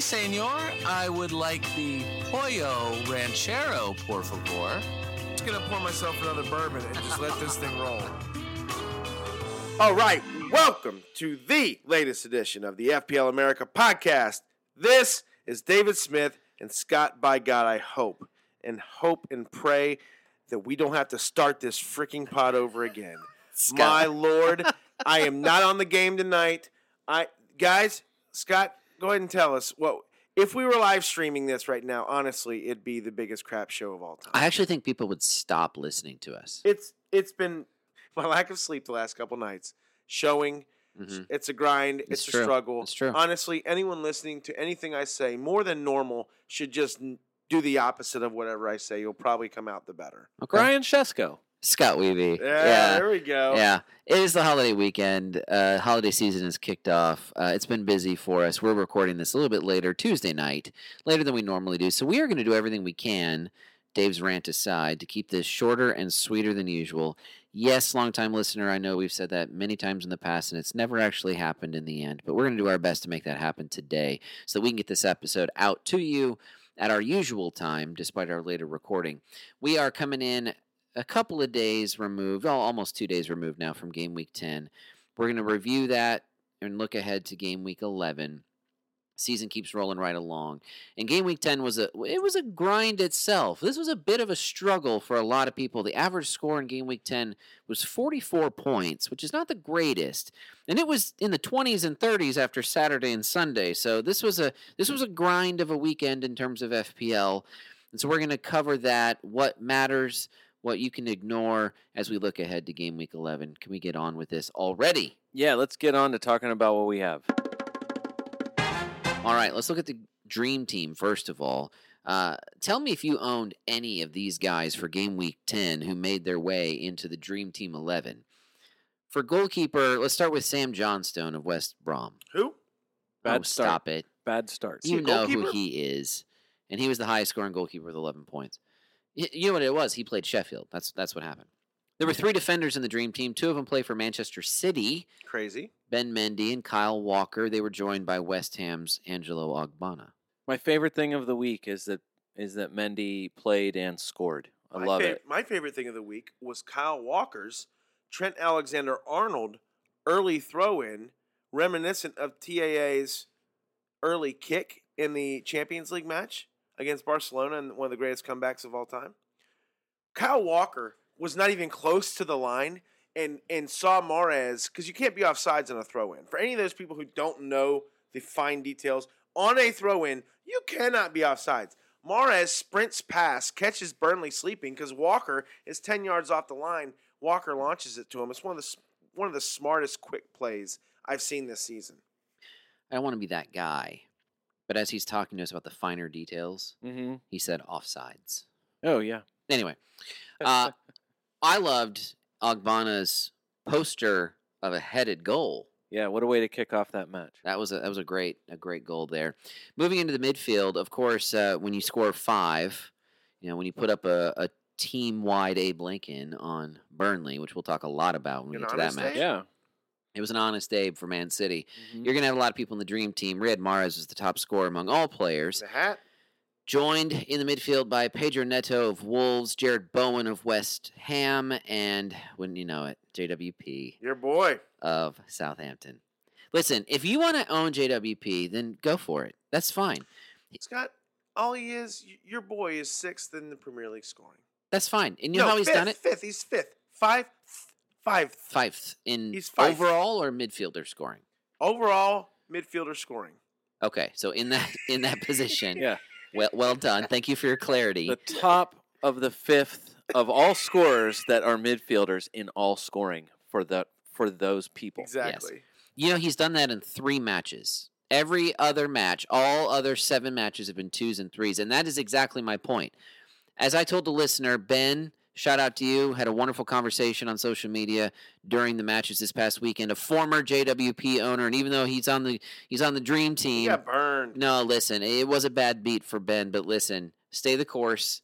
Si, senor. I would like the pollo ranchero, por favor. I'm just gonna pour myself another bourbon and just let this thing roll. All right, welcome to the latest edition of the FPL America podcast. This is David Smith and Scott. By God, I hope and hope and pray that we don't have to start this freaking pot over again. My lord, I am not on the game tonight. I guys, Scott, go ahead and tell us what if we were live streaming this right now. Honestly, it'd be the biggest crap show of all time. I actually think people would stop listening to us. it's it's been my lack of sleep the last couple nights showing Mhm. it's a grind it's, It's a true. struggle It's true. honestly anyone listening to anything i say more than normal should just do the opposite of whatever i say you'll probably come out the better Okay. Brian Shesko. Scott Weavy. yeah, Yeah. there we go Yeah, it is the holiday weekend. Uh, holiday season is kicked off. Uh, it's been busy for us. We're recording this a little bit later, Tuesday night, later than we normally do. So we are going to do everything we can, Dave's rant aside, to keep this shorter and sweeter than usual. Yes, longtime listener, I know we've said that many times in the past, and it's never actually happened in the end. But we're going to do our best to make that happen today, so that we can get this episode out to you at our usual time, despite our later recording. We are coming in a couple of days removed, well, almost two days removed now from game week 10. We're going to review that and look ahead to game week 11. Season keeps rolling right along. And game week 10 was a it was a grind itself. This was a bit of a struggle for a lot of people. The average score in game week 10 was 44 points, which is not the greatest. And it was in the 20s and 30s after Saturday and Sunday. So this was a this was a grind of a weekend in terms of FPL. And so we're going to cover that, what matters, what you can ignore as we look ahead to game week 11. Can we get on with this already? Yeah, let's get on to talking about what we have. All right, let's look at the dream team first of all. Uh, tell me if you owned any of these guys for game week 10 who made their way into the dream team 11. For goalkeeper, let's start with Sam Johnstone of West Brom. who Bad oh, start. stop it. Bad start. You a know who he is. And he was the highest scoring goalkeeper with 11 points. Y- You know what it was? He played Sheffield. That's that's what happened. There were three defenders in the dream team. Two of them play for Manchester City. crazy Ben Mendy and Kyle Walker. They were joined by West Ham's Angelo Ogbonna. My favorite thing of the week is that is that Mendy played and scored. I my love fav- it. my favorite thing of the week was kyle walker's trent alexander arnold early throw-in reminiscent of taa's early kick in the champions league match against barcelona and one of the greatest comebacks of all time Kyle Walker was not even close to the line and and saw Mahrez because you can't be offsides on a throw in. For any of those people who don't know the fine details on a throw in, you cannot be offsides. Mahrez sprints past, catches Burnley sleeping because Walker is ten yards off the line. Walker launches it to him. It's one of the one of the smartest quick plays I've seen this season. I don't want to be that guy. But as he's talking to us about the finer details, Mm-hmm. he said offsides. Oh yeah. Anyway, uh, I loved Ogbonna's poster of a headed goal. yeah. What a way to kick off that match. That was a that was a great a great goal there. Moving into the midfield, of course, uh, when you score five, you know when you put up a, a team wide Abe Lincoln on Burnley, which we'll talk a lot about when we An get to that match. Yeah. It was an honest Abe for Man City. Mhm. You're going to have a lot of people in the dream team. Riyad Mahrez was the top scorer among all players. The hat. Joined in the midfield by Pedro Neto of Wolves, Jarrod Bowen of West Ham, and wouldn't you know it, JWP Your boy. of Southampton. Listen, if you want to own JWP, then go for it. That's fine. Scott, all he is, your boy is sixth in the Premier League scoring. That's fine. And you know how he's fifth, done it? Fifth. He's fifth. Five, Fifth. Fifth in He's fifth. overall or midfielder scoring. Overall, midfielder scoring. Okay, so in that in that position, Yeah. well, well done. Thank you for your clarity. The top of the fifth of all scorers that are midfielders in all scoring for the for those people. Exactly. You know, he's done that in three matches. Every other match, all other seven matches have been twos and threes. And that is exactly my point. As I told the listener, Ben, shout out to you, had a wonderful conversation on social media during the matches this past weekend. A former JWP owner, and even though he's on the he's on the dream He team. got burned. No, listen, it was a bad beat for Ben, but listen, stay the course.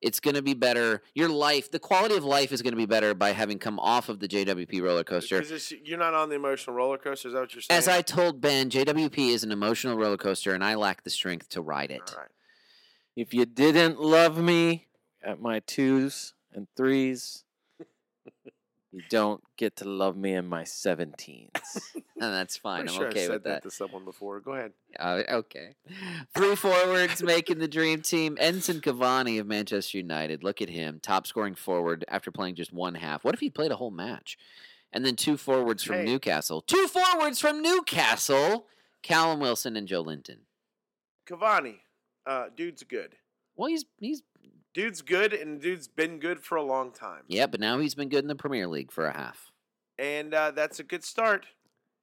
It's going to be better. Your life, the quality of life is going to be better by having come off of the JWP roller coaster. Because you're not on the emotional roller coaster. Is that what you're saying? As I told Ben, JWP is an emotional roller coaster, and I lack the strength to ride it. All right. If you didn't love me at my twos and threes, you don't get to love me in my seventeens. And that's fine. Pretty I'm sure I okay said with that. to someone before. Go ahead. Uh, okay. Three forwards making the dream team. Edinson Cavani of Manchester United. Look at him, top scoring forward after playing just one half. What if he played a whole match? And then two forwards from Hey. Newcastle. Two forwards from Newcastle. Callum Wilson and Joelinton. Cavani, uh, dude's good. Well, he's he's Dude's good, and dude's been good for a long time. yeah, but now he's been good in the Premier League for a half. And uh, that's a good start,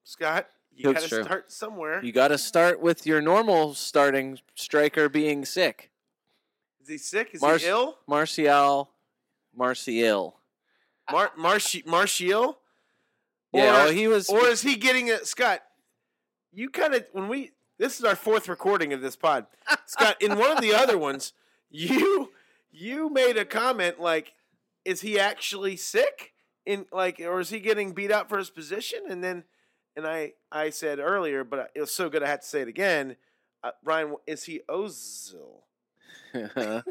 Scott. You got to start somewhere. you got to start with your normal starting striker being sick. Is he sick? Is Mars- he ill? Martial, Martial. Mar- Marshi- Martial? Yeah, Or- well, he was. Or is he getting a Scott? You kind of when we this is our fourth recording of this pod, Scott. In one of the other ones, you you made a comment like, "Is he actually sick?" In like, or is he getting beat up for his position? And then, and I I said earlier, but it was so good I had to say it again. Uh, Ryan, is he Ozil?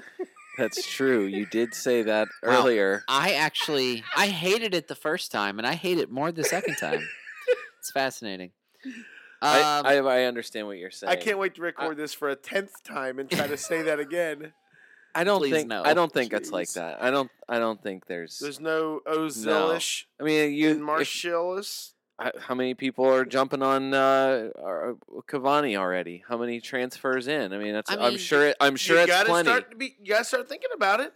That's true. You did say that Wow. earlier. I actually I hated it the first time, and I hate it more the second time. it's fascinating. Um, I I understand what you're saying. I can't wait to record this for a tenth time and try to say that again. I don't Please think. no. I don't think it's like Jeez. that. I don't. I don't think there's. There's no Ozilish I mean, you. and if- Martialis. h- how many people are jumping on uh, uh, Cavani already? How many transfers in? I mean, that's. I I am mean, sure. It, I'm sure you it's gotta plenty. start to be. You gotta start thinking about it.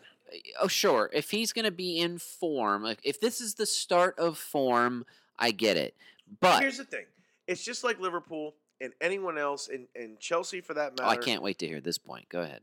oh sure, if he's going to be in form, like, if this is the start of form, I get it. But Here's the thing: it's just like Liverpool and anyone else, and, and Chelsea for that oh, matter. I can't wait to hear this point. Go ahead.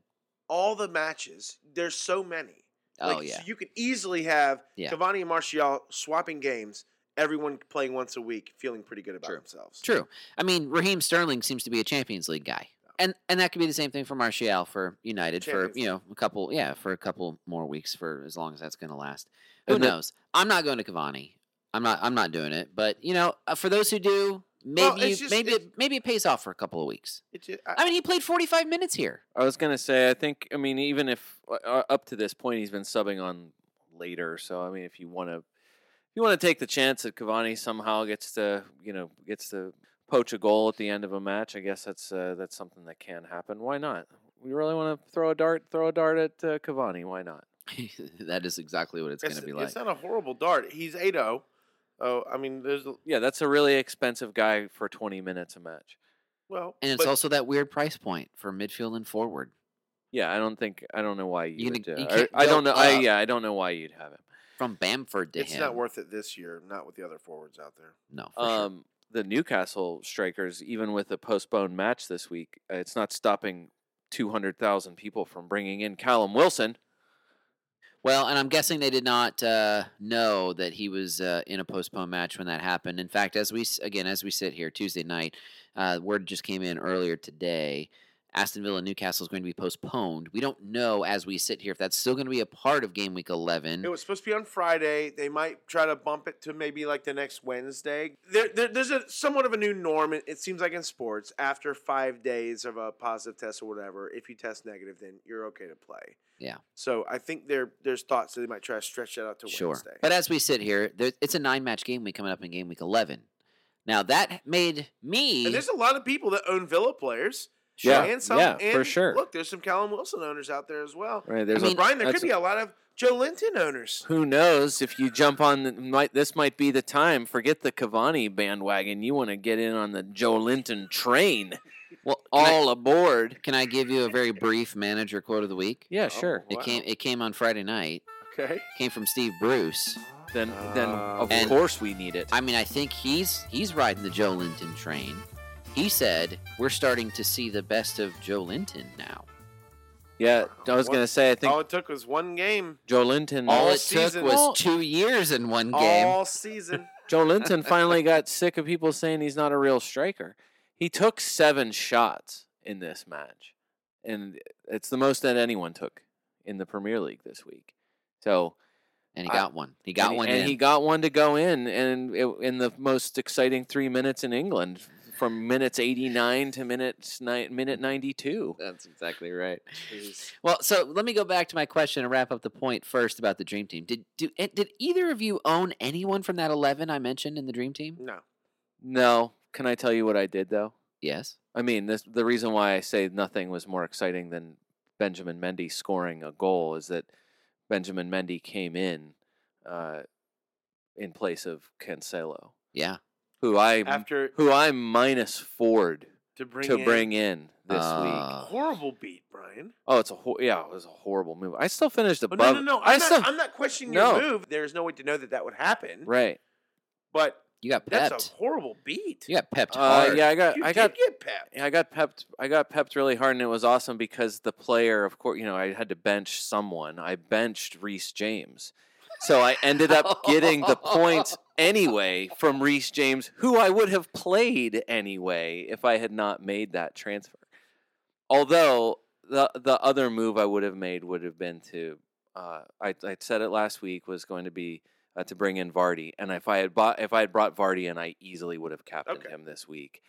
All the matches. There's so many. Oh Like, yeah, So you could easily have Yeah. Cavani and Martial swapping games. Everyone playing once a week, feeling pretty good about True. themselves. true. I mean, Raheem Sterling seems to be a Champions League guy. And, and that could be the same thing for Martial for United for you know a couple yeah for a couple more weeks for as long as that's going to last. Who knows? I'm not going to Cavani. I'm not. I'm not doing it. But you know, uh, for those who do, maybe Well, you- just- maybe it, maybe it pays off for a couple of weeks. It ju- I- I mean, he played 45 minutes here. I was gonna say. I think. I mean, even if uh, up to this point he's been subbing on later. So I mean, if you want to, if you want to take the chance that Cavani somehow gets to, you know, gets to poach a goal at the end of a match, I guess that's uh, that's something that can happen. Why not? We really want to throw a dart, throw a dart at uh, Cavani. Why not? that is exactly what it's going to be like. it's not a horrible dart. He's 8 0. Oh, I mean, there's. a- Yeah, that's a really expensive guy for 20 minutes a match. Well, And it's but also that weird price point for midfield and forward. Yeah, I don't think I don't know why you, You would. gonna- uh, you I- can't I, don't go know. I up. yeah, I don't know why you'd have him. From Bamford to him. it's him. not worth it this year, not with the other forwards out there. No, for sure. Um, the Newcastle strikers, even with a postponed match this week, uh, it's not stopping 200,000 people from bringing in Callum Wilson. Well, and I'm guessing they did not uh, know that he was uh, in a postponed match when that happened. In fact, as we again as we sit here Tuesday night, uh, word just came in earlier today. Aston Villa Newcastle is going to be postponed. We don't know as we sit here if that's still going to be a part of game week 11. It was supposed to be on Friday. They might try to bump it to maybe like the next Wednesday. There, there, there's a somewhat of a new norm. It, seems like in sports, after five days of a positive test or whatever, if you test negative, then you're okay to play. Yeah. So I think there there's thoughts that they might try to stretch that out to Sure. Wednesday. But as we sit here, there, it's a nine match game week coming up in game week 11. Now, that made me. and there's a lot of people that own Villa players. Yeah, and some, yeah, and for sure. Look, there's some Callum Wilson owners out there as well. Right? I There's mean, a, Brian, there could be a lot of Joelinton owners. Who knows if you jump on the, might this might be the time. Forget the Cavani bandwagon. You want to get in on the Joelinton train. Well, can I- All aboard. Can I give you a very brief manager quote of the week? Yeah, sure. It Wow. came. It came on Friday night. Okay. Came from Steve Bruce. Then then Uh, of course we need it. I mean, I think he's he's riding the Joelinton train. He said we're starting to see the best of Joelinton now. yeah, I was gonna say I think All it took was one game. Joelinton. All All it season. took was All- two years in one game. All season. Joelinton finally got sick of people saying he's not a real striker. He took seven shots in this match, and it's the most that anyone took in the Premier League this week. So and he I- got one. He got and, one and in. he got one to go in, and it, in the most exciting three minutes in England, from minutes eighty nine to minutes ni- minute ninety two. That's exactly right. Well, so let me go back to my question and wrap up the point first about the dream team. Did do, eh, did either of you own anyone from that eleven I mentioned in the dream team? No. No, can I tell you what I did though? Yes. I mean, this the reason why I say nothing was more exciting than Benjamin Mendy scoring a goal is that Benjamin Mendy came in uh, in place of Cancelo, Yeah. Who I After who I minus Ford to bring to in bring in this Uh, week. horrible beat, Brian. Oh, it's a hor- yeah, it was a horrible move. I still finished But above. no, no, no. I I'm, still not, I'm not questioning No. your move. There's no way to know that that would happen. right. But You got that's a horrible beat. You got pepped Uh, yeah, I got You I did got get pepped. Yeah, I got pepped. I got pepped really hard, and it was awesome because the player, of course, you know, I had to bench someone. I benched Reece James, so I ended up getting the points anyway from Reece James, who I would have played anyway if I had not made that transfer. Although the the other move I would have made would have been to, uh, I I said it last week was going to be. Uh, to bring in Vardy, and if I had bought, if I had brought Vardy in, I easily would have captained Okay. him this week.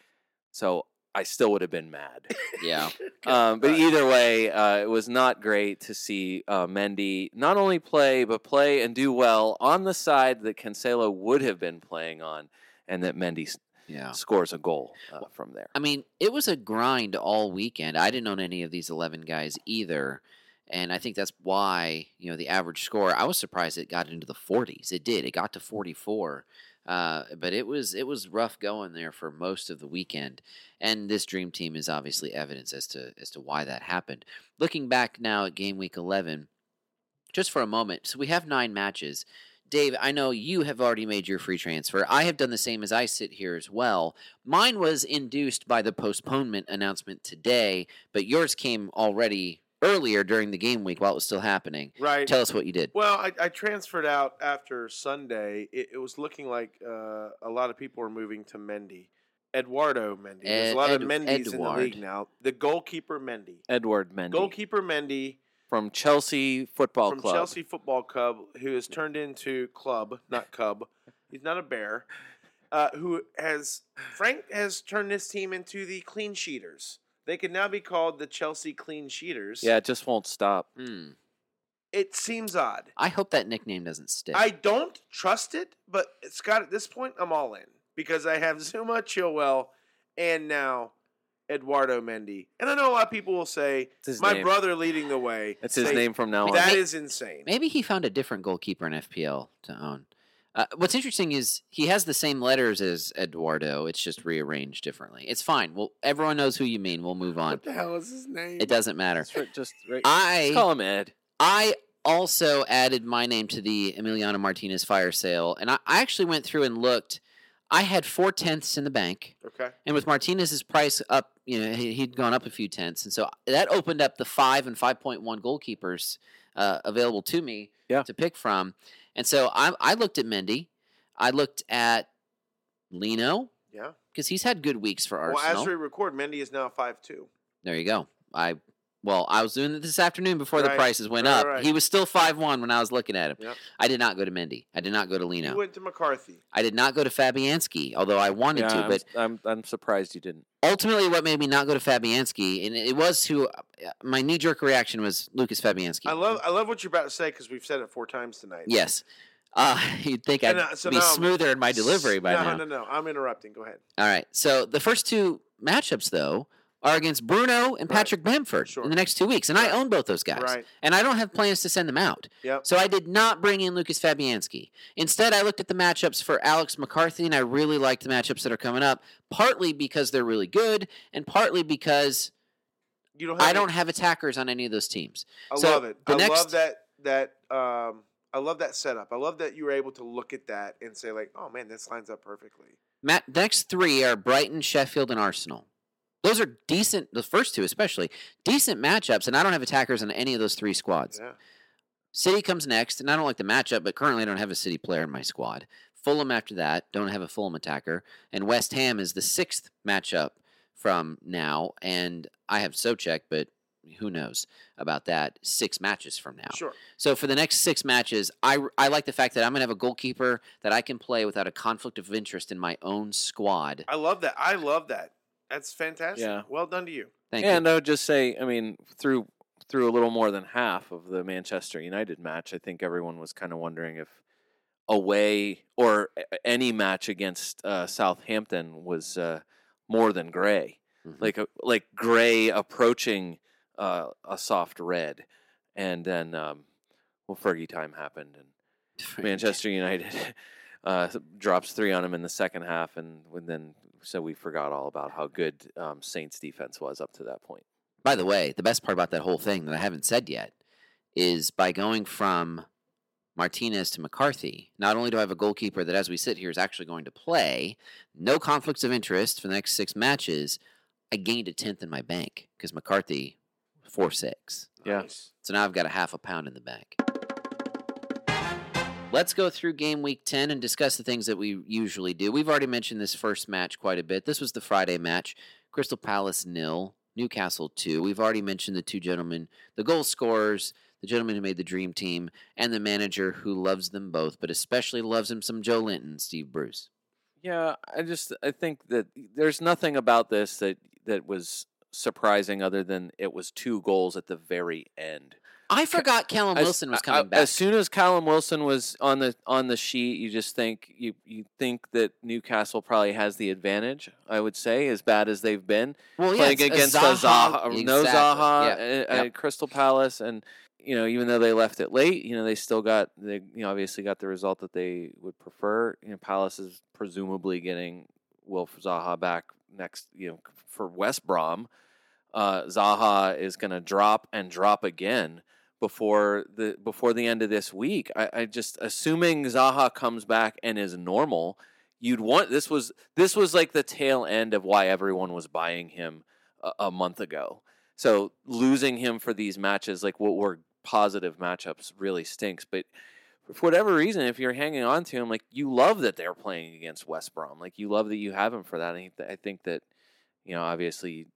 So I still would have been mad. yeah. um, but either way, uh, it was not great to see uh, Mendy not only play, but play and do well on the side that Cancelo would have been playing on, and that Mendy Yeah. scores a goal uh, from there. I mean, it was a grind all weekend. I didn't own any of these 11 guys either. And I think that's why, you know, the average score, I was surprised it got into the 40s. It did. It got to 44. Uh, but it was it was rough going there for most of the weekend. And this dream team is obviously evidence as to as to why that happened. Looking back now at game week 11, just for a moment. So we have 9 matches. Dave, I know you have already made your free transfer. I have done the same as I sit here as well. Mine was induced by the postponement announcement today, but yours came already earlier during the game week while it was still happening. Right. Tell us what you did. Well, I, I transferred out after Sunday. It, it was looking like uh, a lot of people were moving to Mendy. Eduardo Mendy. There's a lot of Ed- Mendys in the league now. The goalkeeper Mendy. Edward Mendy Goalkeeper Mendy from Chelsea Football Club. from Club. Chelsea Football Club, who has turned into club, not cub. He's not a bear. Uh, who has Frank has turned this team into the clean sheeters. They can now be called the Chelsea Clean Sheeters. Yeah, it just won't stop. Hmm. It seems odd. I hope that nickname doesn't stick. I don't trust it, but Scott, at this point, I'm all in because I have Zouma, Chilwell, and now Eduardo Mendy. And I know a lot of people will say, my name. brother leading the way. That's his Say, name from now on. That is insane. Maybe he found a different goalkeeper in FPL to own. Uh, what's interesting is he has the same letters as Eduardo. It's just rearranged differently. It's fine. Well, everyone knows who you mean. We'll move on. What the hell is his name? It doesn't matter. Just right- just right- I call him Ed. I also added my name to the Emiliano Martinez fire sale, and I, I actually went through and looked. I had four tenths in the bank, Okay. and with Martinez's price up, you know, he, he'd gone up a few tenths, and so that opened up the five and five point one goalkeepers uh, available to me Yeah. to pick from. And so I, I looked at Mendy, I looked at Leno Yeah. because he's had good weeks for Arsenal. Well, as we record, Mendy is now five two. There you go. I well, I was doing it this afternoon before the prices went Right, up. right. He was still five one when I was looking at him. Yep. I did not go to Mendy. I did not go to You Leno. went to McCarthy. I did not go to Fabianski, although I wanted Yeah, to. I'm, But I'm I'm surprised you didn't. ultimately, what made me not go to Fabianski, and it was to my knee jerk reaction was Lucas Fabianski. I love I love what you're about to say because we've said it four times tonight. Yes. Uh, you'd think I'd And, uh, so be now I'm- smoother in my delivery by no, now. No, no, no. I'm interrupting. Go ahead. All right. So the first two matchups, though, are against Bruno and Right. Patrick Bamford Sure. in the next two weeks, and I own both those guys. Right. And I don't have plans to send them out. Yep. So I did not bring in Lucas Fabianski. Instead, I looked at the matchups for Alex McCarthy, and I really like the matchups that are coming up, partly because they're really good, and partly because You don't have I any- don't have attackers on any of those teams. I So, love it. the I next- love that that um I love that setup. I love that you were able to look at that and say like, "Oh man, this lines up perfectly." Matt, the next three are Brighton, Sheffield, and Arsenal. Those are decent, the first two especially, decent matchups, and I don't have attackers in any of those three squads. Yeah. City comes next, and I don't like the matchup, but currently I don't have a City player in my squad. Fulham after that, don't have a Fulham attacker, and West Ham is the sixth matchup from now, and I have Soucek, but who knows about that six matches from now. Sure. So for the next six matches, I, I like the fact that I'm gonna have a goalkeeper that I can play without a conflict of interest in my own squad. I love that. I love that. That's fantastic. Yeah. Well done to you. Thank and you. I would just say, I mean, through through a little more than half of the Manchester United match, I think everyone was kind of wondering if away or any match against uh, Southampton was uh, more than gray, Mhm. like a, like gray approaching uh, a soft red, and then um, well, Fergie time happened and Manchester United uh, drops three on him in the second half, and when then so we forgot all about how good um, Saints defense was up to that point. By the way, the best part about that whole thing that I haven't said yet is by going from Martinez to McCarthy, not only do I have a goalkeeper that, as we sit here, is actually going to play, no conflicts of interest for the next six matches, I gained a tenth in my bank because McCarthy, 4 6. Yeah. So now I've got a half a pound in the bank. Let's go through game week 10 and discuss the things that we usually do. We've already mentioned this first match quite a bit. This was the Friday match Crystal Palace nil, Newcastle 2. We've already mentioned the two gentlemen, the goal scorers, the gentleman who made the dream team, and the manager who loves them both, but especially loves him some Joelinton, Steve Bruce. Yeah, I just I think that there's nothing about this that that was surprising other than it was two goals at the very end. I forgot Callum As- Wilson was uh, coming uh, I- back. As soon as Callum Wilson was on the on the sheet, you just think you you think that Newcastle probably has the advantage. I would say, as bad as they've been well, yeah, playing a against Zaha- a Zaha, um, no Zaha yeah. at, at Yep. Crystal Palace, and you know even though they left it late, you know they still got they you know obviously got the result that they would prefer. You know Palace is presumably getting Wilf Zaha back next you know for West Brom. Uh, Zaha is going to drop and drop again before the before the end of this week. I, I just assuming Zaha comes back and is normal, you'd want this was this was like the tail end of why everyone was buying him a, a month ago. So losing him for these matches, like what were positive matchups, really stinks. But for whatever reason, if you're hanging on to him, like you love that they're playing against West Brom, like you love that you have him for that. And I think that you know obviously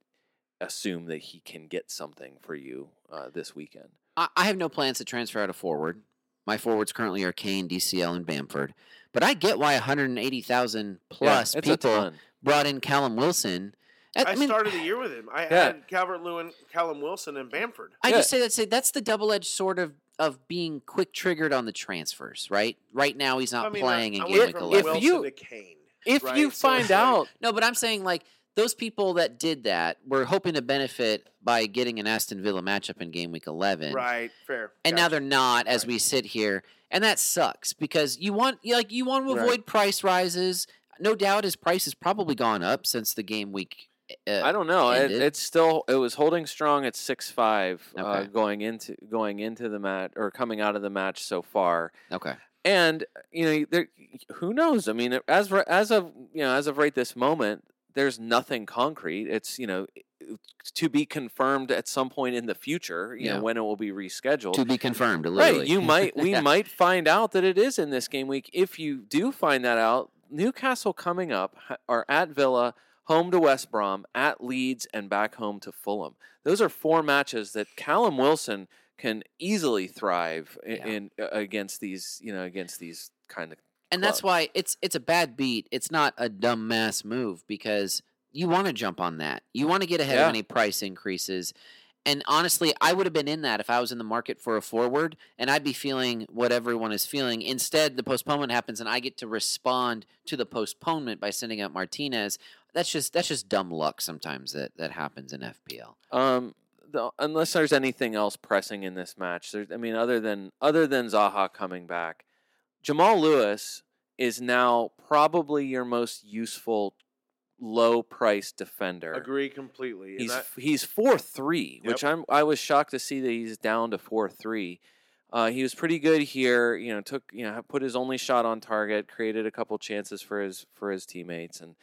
assume that he can get something for you uh, this weekend. I, I have no plans to transfer out a forward. My forwards currently are Kane, DCL, and Bamford. But I get why 180,000 plus yeah, people brought in Callum Wilson. I, I, I mean, started the year with him. I Yeah. had Calvert Lewin, Callum Wilson, and Bamford. I Yeah. just say that say that's the double edged sword of of being quick triggered on the transfers, right? Right now he's not I mean, playing I, in I game week 11. If you- Kane. If right? you find like- out, No, but I'm saying like those people that did that were hoping to benefit by getting an Aston Villa matchup in game week 11. right, fair. and now they're not as Right. we sit here and that sucks because you want like you want to Right. avoid price rises no doubt his price has probably gone up since the game week uh, I don't know. It, it's still it was holding strong at six five uh, going into going into the match or coming out of the match so far. okay And you know, there, who knows? I mean, as as of you know, as of right this moment, there's nothing concrete. It's you know to be confirmed at some point in the future. You Yeah. know when it will be rescheduled. to be confirmed literally Right. You might we Yeah. might find out that it is in this game week. If you do find that out, Newcastle coming up are at Villa, home to West Brom, at Leeds, and back home to Fulham. Those are four matches that Callum Wilson can easily thrive in, Yeah. in uh, against these, you know, against these kind of and that's why it's it's a bad beat. It's not a dumb mass move because you want to jump on that. You want to get ahead Yeah. of any price increases. And honestly i would have been in that if i was in the market for a forward and i'd be feeling what everyone is feeling. Instead the postponement happens and i get to respond to the postponement by sending out martinez. That's just that's just dumb luck sometimes that that happens in FPL. Um, the, unless there's anything else pressing in this match, there's, I mean, other than other than Zaha coming back, Jamal Lewis is now probably your most useful low price defender. Agree completely. He's that- he's four three, which Yep. I'm I was shocked to see that he's down to four three. Uh, he was pretty good here. You know, took you know put his only shot on target, created a couple chances for his for his teammates, and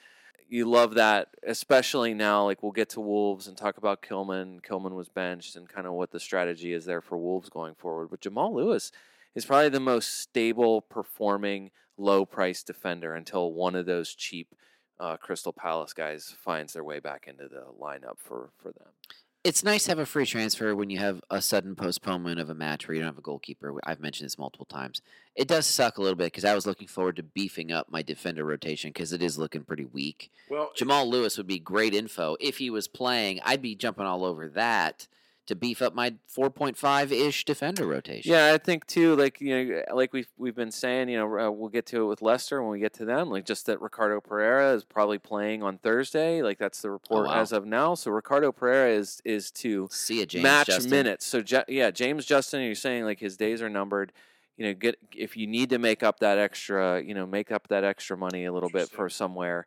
you love that, especially now. Like we'll get to Wolves and talk about Kilman. Kilman was benched, and kind of what the strategy is there for Wolves going forward. But Jamal Lewis is probably the most stable performing low price defender until one of those cheap uh, Crystal Palace guys finds their way back into the lineup for for them. It's nice to have a free transfer when you have a sudden postponement of a match where you don't have a goalkeeper. I've mentioned this multiple times. It does suck a little bit because I was looking forward to beefing up my defender rotation because it is looking pretty weak. well, Jamal Lewis would be great info if he was playing. I'd be jumping all over that to beef up my 4.5 ish defender rotation. Yeah, I think too. Like you know, like we've we've been saying, you know, uh, we'll get to it with Leicester when we get to them. Like just that Ricardo Pereira is probably playing on Thursday. Like that's the report wow. as of now. So Ricardo Pereira is is to See a James match Justin. minutes. So yeah, James Justin, you're saying like his days are numbered. You know, get if you need to make up that extra, you know, make up that extra money a little bit for somewhere.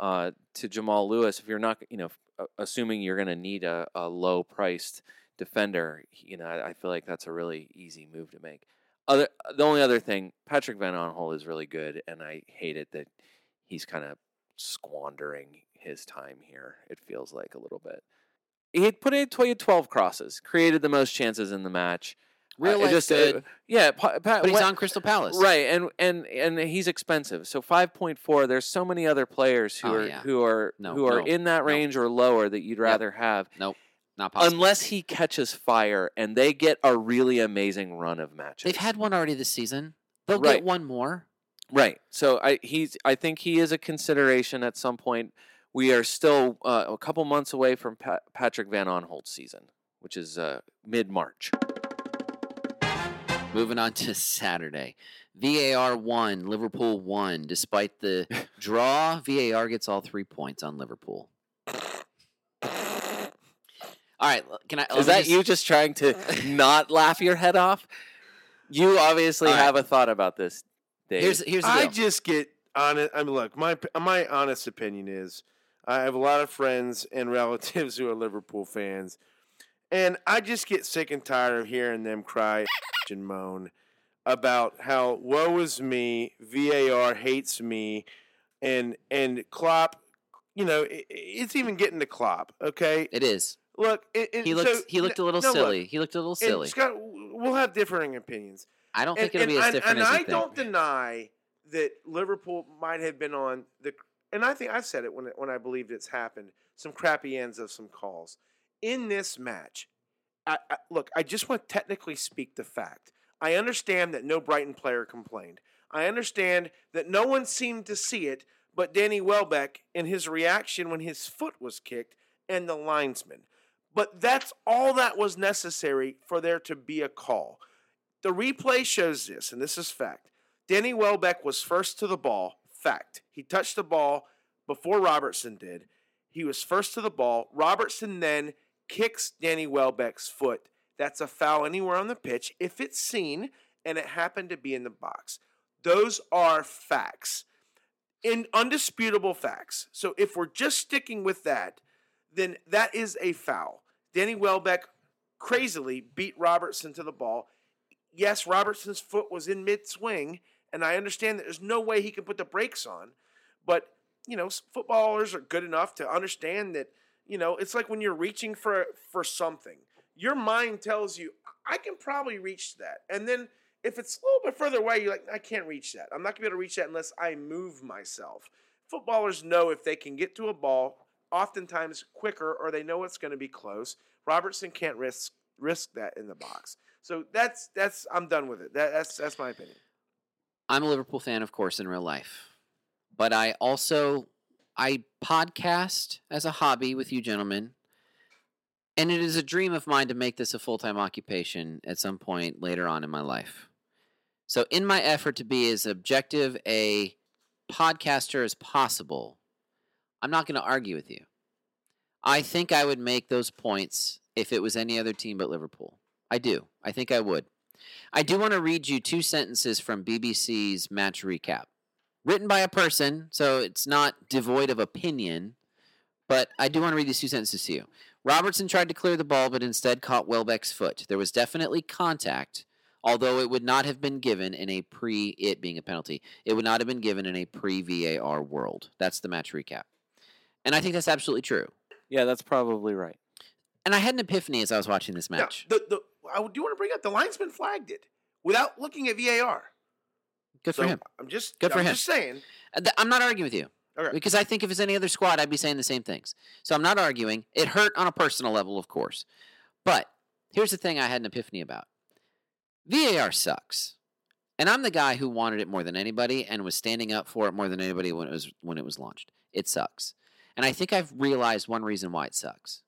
Uh, to Jamal Lewis, if you're not, you know, uh, assuming you're going to need a, a low priced defender, you know, I, I feel like that's a really easy move to make. Other, the only other thing, Patrick Van Aanholt is really good, and I hate it that he's kind of squandering his time here. It feels like a little bit. He had put in tw- he had 12 crosses, created the most chances in the match. Real Uh, just, uh, yeah, pa- pa- but he's when- on Crystal Palace. Right, and and and he's expensive. So five point four. There's so many other players who Oh, are yeah. who are No, who are no, in that no. range or lower that you'd rather have, Not possible. unless he catches fire and they get a really amazing run of matches. They've had one already this season. They'll Right. get one more. right. So I he's I think he is a consideration at some point. We are still uh, a couple months away from pa- Patrick Van Aanholt's season, which is uh, mid March. Moving on to Saturday. VAR won, Liverpool won. Despite the draw, VAR gets all three points on Liverpool. All right, can I? Is that just- you just trying to not laugh your head off? You obviously All right. have a thought about this, Dave. Here's here's the I just get honest. I mean, look, my my honest opinion is, I have a lot of friends and relatives who are Liverpool fans, and I just get sick and tired of hearing them cry and moan about how woe is me, VAR hates me, and and Klopp. You know, it, it's even getting to Klopp. Okay, It is. Look, it, it, He looked so- he looked a little no, look, silly. he looked a little silly. Scott, we'll have differing opinions. I don't think And- it'll be and- as and- different and as I think. don't deny that Liverpool might have been on the, and I think I've said it when it, when I believed it's happened. Some crappy ends of some calls in this match. I, I, look, I just want to technically speak the fact. I understand that no Brighton player complained. I understand that no one seemed to see it, but Danny Welbeck in his reaction when his foot was kicked and the linesman. But that's all that was necessary for there to be a call. The replay shows this, and this is fact. Danny Welbeck was first to the ball. Fact. He touched the ball before Robertson did. He was first to the ball. Robertson then kicks Danny Welbeck's foot. That's a foul anywhere on the pitch if it's seen and it happened to be in the box. Those are facts. In undisputable facts. So if we're just sticking with that, then that is a foul. Danny Welbeck crazily beat Robertson to the ball. Yes, Robertson's foot was in mid swing, and I understand that there's no way he can put the brakes on, but you know, footballers are good enough to understand that, you know, it's like when you're reaching for for something. Your mind tells you, I can probably reach that. And then if it's a little bit further away, you're like, I can't reach that. I'm not gonna be able to reach that unless I move myself. Footballers know if they can get to a ball, oftentimes quicker, or they know it's gonna be close. Robertson can't risk risk that in the box. So that's that's I'm done with it. That, that's that's my opinion. I'm a Liverpool fan, of course, in real life, but I also I podcast as a hobby with you gentlemen, and it is a dream of mine to make this a full time occupation at some point later on in my life. So, in my effort to be as objective a podcaster as possible, I'm not going to argue with you. I think I would make those points if it was any other team but Liverpool. I do. I think I would. I do want to read you two sentences from BBC's match recap, written by a person, so it's not devoid of opinion. But I do want to read these two sentences to you. Robertson tried to clear the ball, but instead caught Welbeck's foot. There was definitely contact, although it would not have been given in a pre it being a penalty. It would not have been given in a pre VAR world. That's the match recap. And I think that's absolutely true. Yeah, that's probably right. And I had an epiphany as I was watching this Now, match. the, the, I do want to bring up the linesman flagged it without looking at VAR. Good so for him. I'm just Good for I'm him. just saying. Uh, I'm not arguing with you. Okay. Because I think if it's any other squad, I'd be saying the same things. So I'm not arguing. It hurt on a personal level, of course. But here's the thing I had an epiphany about VAR sucks. And I'm the guy who wanted it more than anybody and was standing up for it more than anybody when it was when it was launched. It sucks. And I think I've realized one reason why it sucks.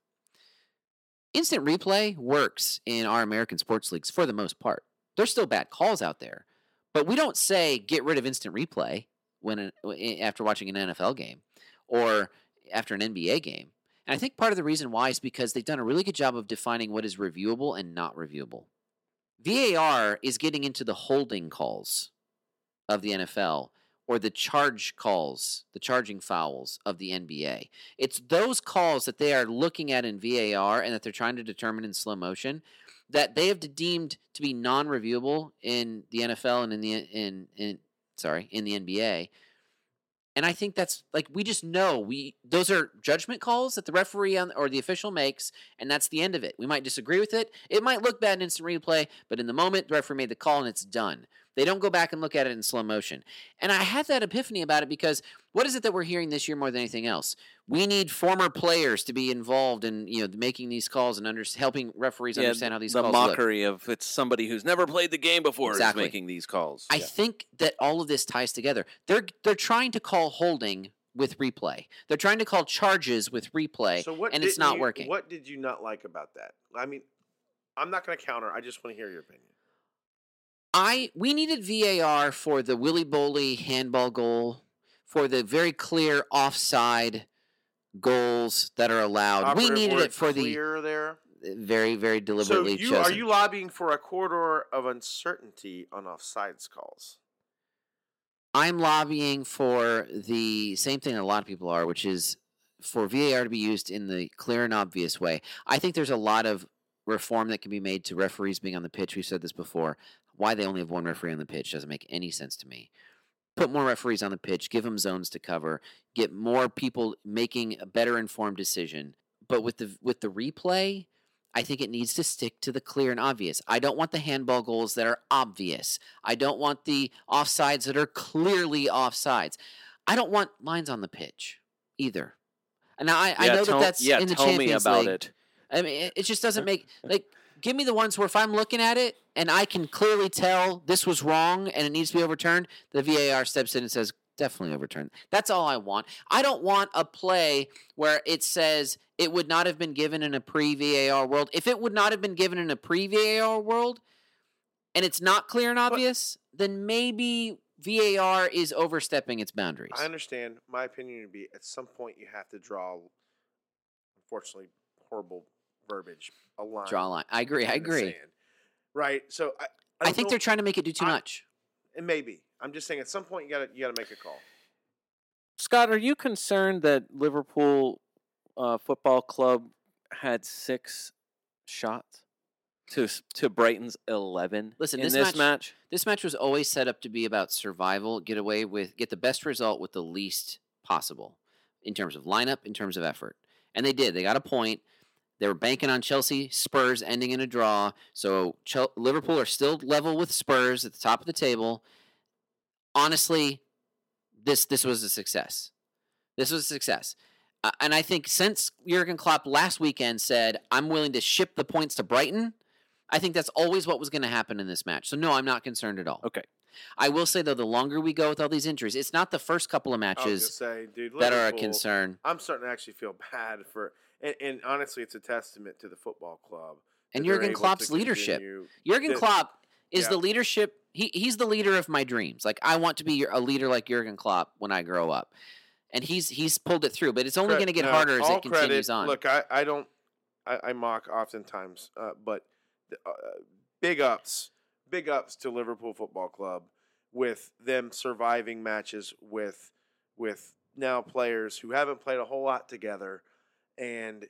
Instant replay works in our American sports leagues for the most part. There's still bad calls out there, but we don't say get rid of instant replay when after watching an NFL game or after an NBA game. And I think part of the reason why is because they've done a really good job of defining what is reviewable and not reviewable. VAR is getting into the holding calls of the NFL or the charge calls, the charging fouls of the NBA. It's those calls that they are looking at in VAR and that they're trying to determine in slow motion that they have deemed to be non-reviewable in the NFL and in the in in sorry, in the NBA. And I think that's like we just know we those are judgment calls that the referee on, or the official makes, and that's the end of it. We might disagree with it. It might look bad in instant replay, but in the moment the referee made the call and it's done. They don't go back and look at it in slow motion. And I had that epiphany about it because what is it that we're hearing this year more than anything else? We need former players to be involved in you know making these calls and under, helping referees Yeah, understand how these the calls look. mockery of it's somebody who's never played the game before Exactly. is making these calls. I Yeah. think that all of this ties together. They're they're trying to call holding with replay. They're trying to call charges with replay, So what and it's didn't not you- working. What did you not like about that? I mean, I'm not going to counter. I just want to hear your opinion. I we needed VAR for the Willy Boly handball goal, for the very clear offside goals that are allowed. we needed it for clear there. the very very So deliberately you, chosen. are you lobbying for a corridor of uncertainty on offsides calls? I'm lobbying for the same thing that a lot of people are, which is for VAR to be used in the clear and obvious way. I think there's a lot of reform that can be made to referees being on the pitch. We've said this before. Why they only have one referee on the pitch doesn't make any sense to me. Put more referees on the pitch, give them zones to cover, get more people making a better informed decision. But with the with the replay, I think it needs to stick to the clear and obvious. I don't want the handball goals that are obvious. I don't want the offsides that are clearly offsides. I don't want lines on the pitch either. And now I, I know tell- that that's yeah, in the tell me Champions about League. it. I mean, it, it just doesn't make like. Give me the ones where if I'm looking at it and I can clearly tell this was wrong and it needs to be overturned, the VAR steps in and says definitely overturned. That's all I want. I don't want a play where it says it would not have been given in a pre VAR world. If it would not have been given in a pre VAR world, and it's not clear and obvious, then maybe VAR is overstepping its boundaries. I understand. My opinion would be at some point you have to draw, unfortunately, horrible verbiage, a line. Draw a line. I agree. I agree. sand. Right. So I, I, I think know- they're trying to make it do too I- much. It may be. I'm just saying. At some point, you got to you got to make a call. Scott, are you concerned that Liverpool uh, Football Club had six shots to to Brighton's eleven? Listen, in this this match- match, This match was always set up to be about survival, get away with, get the best result with the least possible in terms of lineup, in terms of effort. And they did. They got a point. They were banking on Chelsea, Spurs ending in a draw. So Chel- Liverpool are still level with Spurs at the top of the table. Honestly, this this was a success. This was a success. Uh, and I think since Jurgen Klopp last weekend said, I'm willing to ship the points to Brighton, I think that's always what was going to happen in this match. So, no, I'm not concerned at all. Okay. I will say, though, the longer we go with all these injuries, it's not the first couple of matches say, dude, that are a concern. I'm starting to actually feel bad for, and, and honestly, it's a testament to the football club And Jurgen Klopp's leadership. Jurgen Klopp is yeah. the leadership. He, he's the leader of my dreams. Like, I want to be a leader like Jurgen Klopp when I grow up. and he's he's pulled it through. But it's only going to get no, harder as it continues credit- on. Look, I, I don't, I, I mock oftentimes, uh, but uh, big ups, big ups to Liverpool Football Club with them surviving matches with with now players who haven't played a whole lot together, and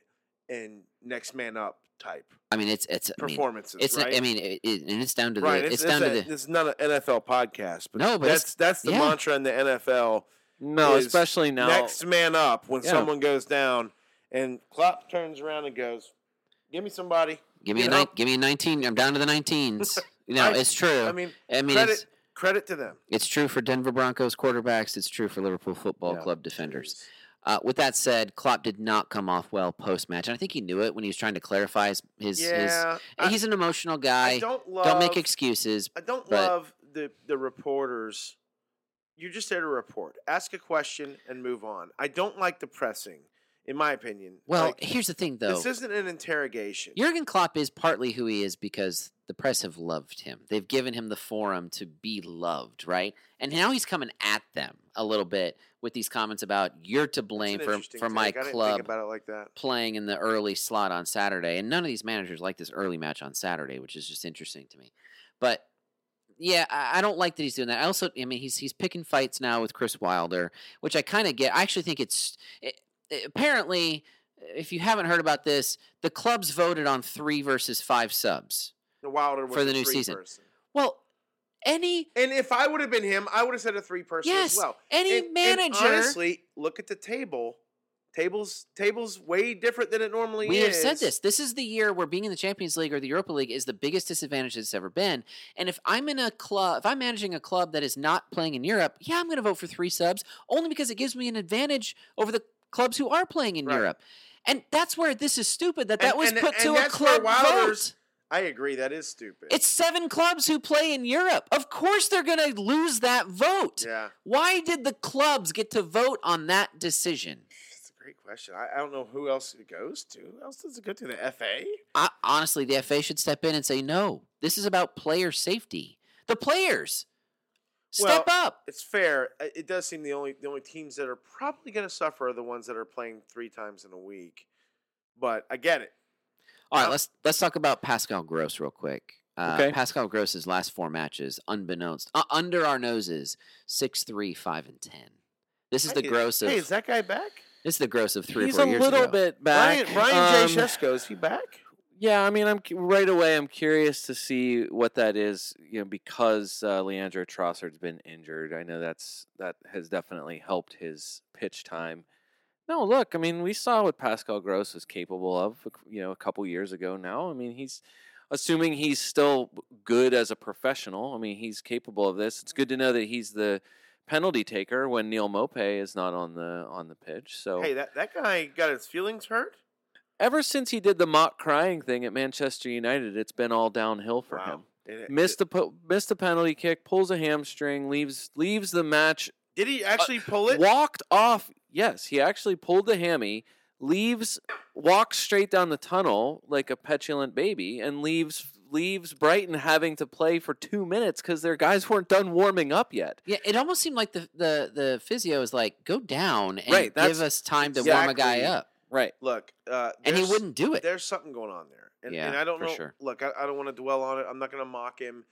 and next man up type I mean, it's it's I mean, performances. it's right? I mean, it, it, and it's down to the right. it's, It's, down it's, to the it's not an NFL podcast, but No, but that's that's the yeah. mantra in the NFL. No, especially now. next man up when Yeah. someone goes down, and Klopp turns around and goes, "Give me somebody." give me a know? nine, give me a nineteen. I'm down to the 19s. You know, I- it's true. I mean, I mean, credit it's credit to them. it's true for Denver Broncos quarterbacks. It's true for Liverpool Football Yeah, Club defenders. Uh, with that said, Klopp did not come off well post match, and I think he knew it when he was trying to clarify his. his, his Yeah, I, he's an emotional guy. don't love. Don't make excuses. I don't but- love the the reporters. You're just there to report. Ask a question and move on. I don't like the pressing, in my opinion. Well, Like, here's the thing, though. this isn't an interrogation. Jurgen Klopp is partly who he is because the press have loved him. They've given him the forum to be loved, right? And now he's coming at them a little bit with these comments about you're to blame for for my take. I didn't club it like playing in the early slot on Saturday. And none of these managers like this early match on Saturday, which is just interesting to me. But yeah, I, I don't like that he's doing that. I also, I mean, he's he's picking fights now with Chris Wilder, which I kind of get. I actually think it's it, apparently, if you haven't heard about this, the clubs voted on three versus five subs. The Wilder For the a new season. Person. Well, any And if I would have been him, I would have said a three person yes, as well. any And- and manager. honestly, look at the table. Tables tables way different than it normally We is. We have said this. This is the year where being in the Champions League or the Europa League is the biggest disadvantage it's ever been. And if I'm in a club, if I'm managing a club that is not playing in Europe, yeah, I'm going to vote for three subs only because it gives me an advantage over the clubs who are playing in Right. Europe. And that's where this is stupid that that And- was and- put and to a club Wilder's- vote. I agree. That is stupid. It's seven clubs who play in Europe. Of course, they're going to lose that vote. yeah. Why did the clubs get to vote on that decision? That's a great question. I, I don't know who else it goes to. Who else does it go to? The FA? I, honestly, the FA should step in and say, no, this is about player safety. The players step Well, up. It's fair. It does seem the only the only teams that are probably going to suffer are the ones that are playing three times in a week. But I get it. All right, uh, let's let's talk about Pascal Gross real quick. Uh, Okay. Pascal Gross's last four matches, unbeknownst, uh, under our noses, six, three, five, and ten. This is the gross of Hey, is that guy back? this is the gross of three He's or four a years little ago. bit back. Ryan Brian Um, J. Shesko, is he back? Yeah, I mean, I'm right away. I'm curious to see what that is. You know, because uh, Leandro Trossard's been injured. I know that's that has definitely helped his pitch time. No, look, I mean, we saw what Pascal Gross was capable of. You know, a couple years ago now. I mean, he's assuming he's still good as a professional. I mean, he's capable of this. It's good to know that he's the penalty taker when Neal Maupay is not on the on the pitch. So Hey, that, that guy got his feelings hurt? ever since he did the mock crying thing at Manchester United, it's been all downhill for him. It- Missed a po- missed a penalty kick, pulls a hamstring, leaves leaves the match, Did he uh, actually pull it? walked off. Yes, he actually pulled the hammy, leaves, walks straight down the tunnel like a petulant baby, and leaves leaves Brighton having to play for two minutes because their guys weren't done warming up yet. Yeah, it almost seemed like the the the physio is like, go down and Right, give us time to warm a guy up, Right. Look, uh, and he wouldn't do it. There's something going on there, and, Yeah, and I don't for know. sure. Look, I, I don't want to dwell on it. I'm not going to mock him.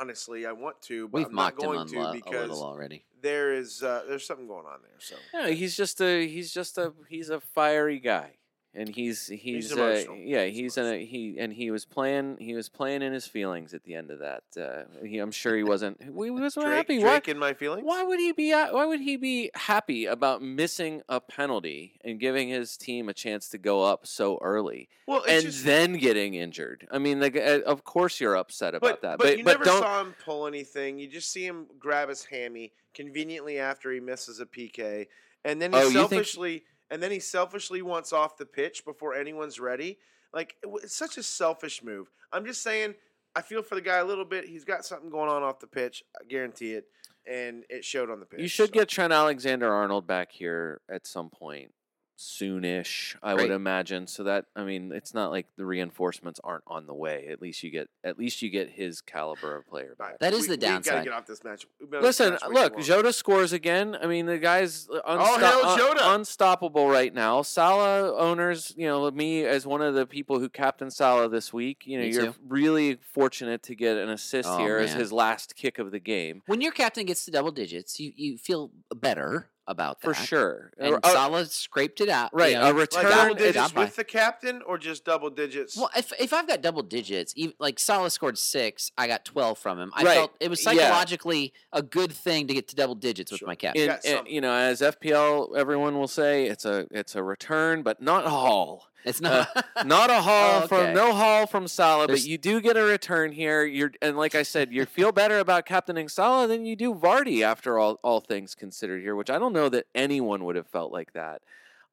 Honestly, I want to, but We've I'm not mocked him going on to lo- a because little already. there is uh, there's something going on there. So Yeah, he's just a he's just a he's a fiery guy, and he's he's, uh, yeah He's he's in a he and he was playing he was playing in his feelings at the end of that. Uh, he, I'm sure he wasn't he wasn't Drake, happy. Drake Why, in my feelings. why would he be uh, why would he be happy about missing a penalty and giving his team a chance to go up so early Well, and just, then getting injured? I mean, like, uh, of course you're upset about but, that, but but you but never don't saw him pull anything. You just see him grab his hammy conveniently after he misses a PK, and then he Oh, selfishly and then he selfishly wants off the pitch before anyone's ready. Like it's such a selfish move. I'm just saying. I feel for the guy a little bit. He's got something going on off the pitch. I guarantee it, and it showed on the pitch. You should so. get Trent Alexander Arnold back here at some point soonish. I Great. would imagine. So that I mean, it's not like the reinforcements aren't on the way. At least you get at least you get his caliber of player back. Right. That is We- the We gotta downside. get off this match. We've been on this Listen, match look. Jota scores again. I mean, the guy's oh, unsto- Oh, hail un- uh, Jota. unstoppable right now. Salah owners, you know, me as one of the people who captained Salah this week, you know, Me you're too. really fortunate to get an assist Oh, here as his last kick of the game. When your captain gets to double digits, you, you feel better about that. For sure. And Uh, Salah scraped it out. you right, know, a like return double it's- digits with the captain or just double digits? Well, if if I've got double digits, even, like Salah scored six, I got twelve from him. I Right, felt it was yeah. psychologically a good thing to get to double digits with my captain. in, got in- you know, as FPL, everyone will say it's a it's a return, but not a haul. It's not Not a haul Oh, from okay. no haul from Salah, There's- but you do get a return here. You're and like I said, you feel better about captaining Salah than you do Vardy after all all things considered here, which I don't know that anyone would have felt like that.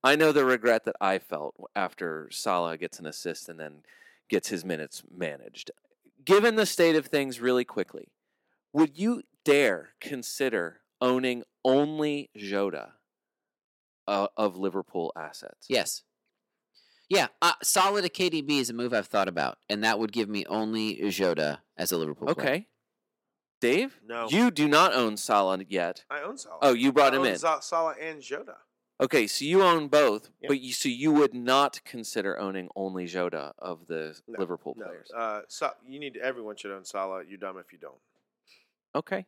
I know the regret that I felt after Salah gets an assist and then gets his minutes managed. Given the state of things really quickly, would you dare consider owning only Jota uh, of Liverpool assets? yes. Yeah, uh, solid a KDB is a move I've thought about, and that would give me only Jota as a Liverpool player. Okay. Dave? No. You do not own Salah yet. I own Salah. Oh, you brought I him own in. Za- Salah and Jota. Okay, so you own both, Yep. but you so you would not consider owning only Jota of the No, Liverpool No, players. uh, so you need everyone should own Salah. You're dumb if you don't. Okay.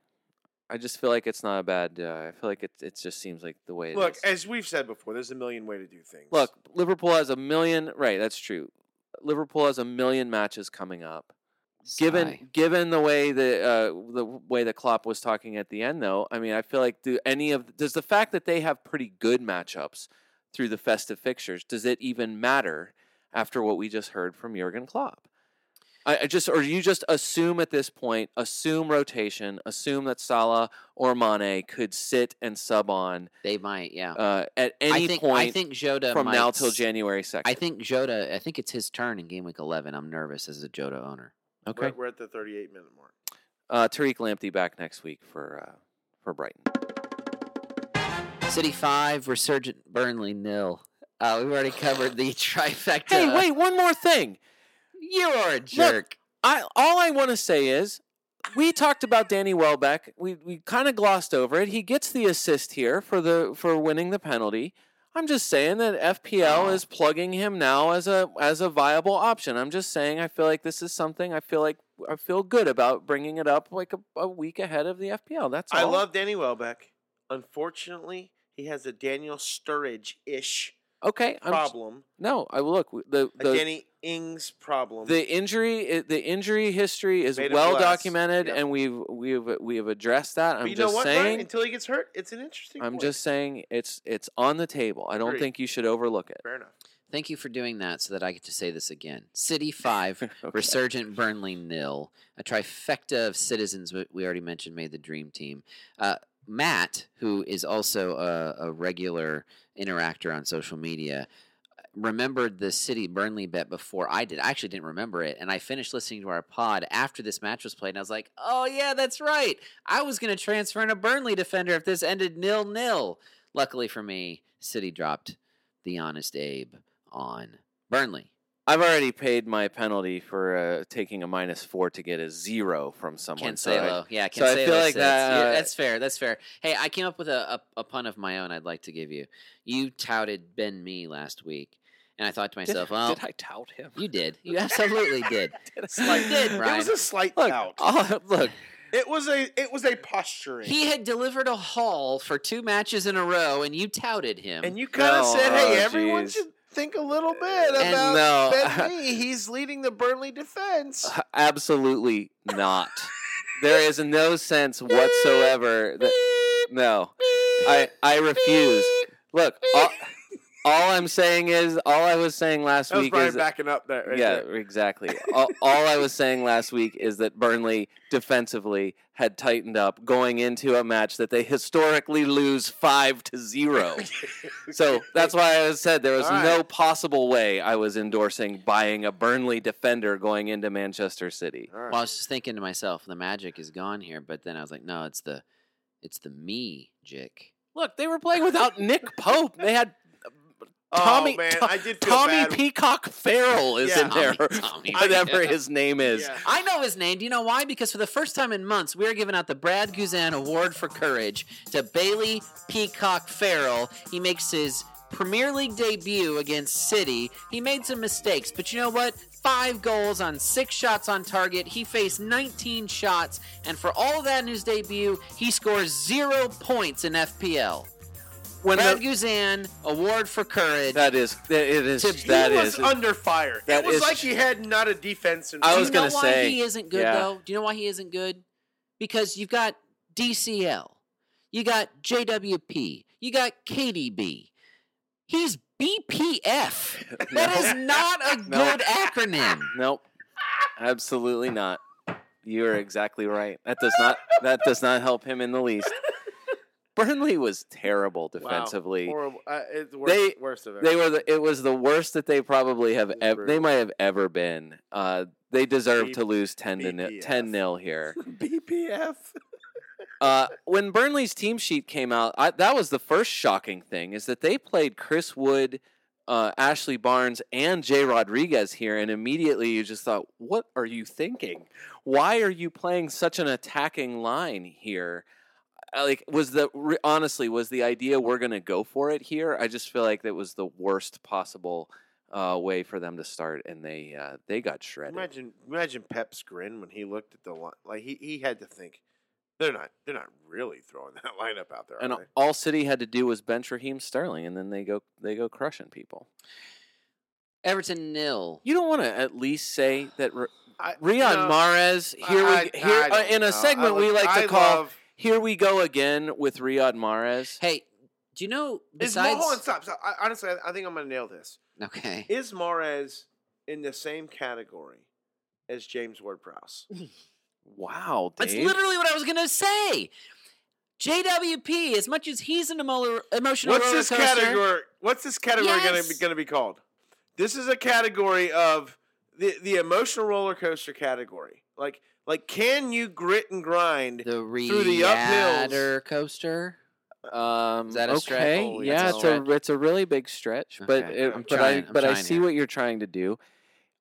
I just feel like it's not a bad. Uh, I feel like it. It just seems like the way. it Look, is. as we've said before, there's a million way to do things. Look, Liverpool has a million. Right, that's true. Liverpool has a million matches coming up. Given Sigh. given the way the uh, the way that Klopp was talking at the end, though, I mean, I feel like do any of does the fact that they have pretty good matchups through the festive fixtures does it even matter after what we just heard from Jurgen Klopp? I, I just or you just assume at this point, assume rotation, assume that Salah or Mane could sit and sub on they might. Yeah, uh, at any I think point I think Jota from might now till January second. I think Jota. I think it's his turn in game week eleven. I'm nervous as a Jota owner. okay. we're, we're at the 38 minute mark. Uh, Tariq Lamptey back next week for uh, for Brighton. City five, Resurgent Burnley nil. Uh, we've already covered the trifecta. Hey, wait, one more thing. You are a jerk. I all I want to say is we talked about Danny Welbeck. We we kind of glossed over it. He gets the assist here for the for winning the penalty. I'm just saying that FPL oh. is plugging him now as a as a viable option. I'm just saying I feel like this is something I feel like I feel good about bringing it up like a, a week ahead of the FPL. That's all. I love Danny Welbeck. Unfortunately, he has a Daniel Sturridge ish okay. I'm, problem, no, I look the a Danny Ings problem. the injury the injury history is Made him well less. documented Yep. and we've we've we have addressed that. I'm but you just know what, Brian? saying Until he gets hurt, it's an interesting. I'm point. just saying it's it's on the table. I don't Agreed. think you should overlook it. fair enough. Thank you for doing that so that I get to say this again. City five, Okay. Resurgent Burnley nil. A trifecta of citizens we- we already mentioned made the dream team. Uh, Matt, who is also a, a regular interactor on social media, uh, remembered the City Burnley bet before I did. I actually didn't remember it, and I finished listening to our pod after this match was played, and I was like, "Oh yeah, that's right. I was going to transfer in a Burnley defender if this ended nil nil." Luckily for me, City dropped the honest Abe on Burnley. I've already paid my penalty for uh, taking a minus four to get a zero from someone. so I- Cancelo, yeah, so I Cancelo feel like sits. that, Yeah, uh, that's fair. That's fair. Hey, I came up with a, a, a pun of my own. I'd like to give you. You touted Ben Me last week, and I thought to did, myself, well, did I tout him? you did. You absolutely did. Did I- Slight did, It was a slight Look, doubt. oh, look, It was a it was a posturing. He had delivered a haul for two matches in a row, and you touted him. and you kind of No, said, "Hey, oh, everyone jeez. should think a little bit about no. Ben Mee. He's leading the Burnley defense." Uh, absolutely not. there is no sense whatsoever that no. I I refuse. Look, all, all I'm saying is all I was saying last That was week Brian is backing up that. Right yeah, there. exactly. all, all I was saying last week is that Burnley defensively had tightened up going into a match that they historically lose five to zero. so that's why I said there was All right. no possible way I was endorsing buying a Burnley defender going into Manchester City. All right. well, I was just thinking to myself, the magic is gone here. But then I was like, no, it's the, it's the me, Jick. Look, they were playing without Nick Pope. They had Oh, Tommy oh, man, I did feel Tommy bad. Peacock Farrell is Yeah. in there, Tommy- Tommy. whatever Yeah. his name is. Yeah. I know his name. Do you know why? Because for the first time in months, we are giving out the Brad Guzan Award for Courage to Bailey Peacock Farrell. He makes his Premier League debut against City. He made some mistakes, but you know what? Five goals on six shots on target. He faced 19 shots, and for all of that in his debut, he scores zero points in FPL. When Brad the- Guzan Award for Courage. that is, that it is, To- that he is. was under fire. that it was is like he had not a defense. In I Do was know gonna why say, he isn't good yeah. though. Do you know why he isn't good? Because you've got DCL, you got JWP, you got KDB. He's BPF. That is not a No. good acronym. Nope, absolutely not. You are exactly right. That does not that does not help him in the least. Burnley was terrible defensively. Wow. Horrible. Uh, it's worst, They- worst of it. They were the, it was the worst that they probably have ever they might have ever been. Uh, they deserve B- to lose 10 to ni- 10 nil here. BPF. Uh, when Burnley's team sheet came out, I, that was the first shocking thing is that they played Chris Wood, uh, Ashley Barnes, and Jay Rodriguez here, and immediately you just thought, "What are you thinking? Why are you playing such an attacking line here?" Like, was the re- honestly was the idea we're going to go for it here? I just feel like that was the worst possible uh, way for them to start, and they uh, they got shredded. Imagine, imagine Pep's grin when he looked at the line. Like he, he had to think, they're not, they're not really throwing that lineup out there. Are and they? all City had to do was bench Raheem Sterling, and then they go they go crushing people. Everton nil. You don't want to at least say that Re- I- Riyad no, Mahrez here I- we here I uh, don't in know. a segment I we like to I call love- "Here We Go Again" with Riyad Mahrez. Hey, do you know Is besides? Hold on, stop, stop. I, honestly, I, I think I'm gonna nail this. Okay. Is Mahrez in the same category as James Ward-Prowse? Wow, That's literally what I was gonna say. JWP, as much as he's an emo- emotional What's roller this coaster, category? What's this category gonna be Yes. gonna be called? This is a category of the the emotional roller coaster category. Like like, can you grit and grind? the through the uphills. Coaster. Um, Is that a stretch? okay, Holy yeah, cow. it's a it's a really big stretch, but Okay, it, I'm but trying, I I'm but I trying see here. what you're trying to do.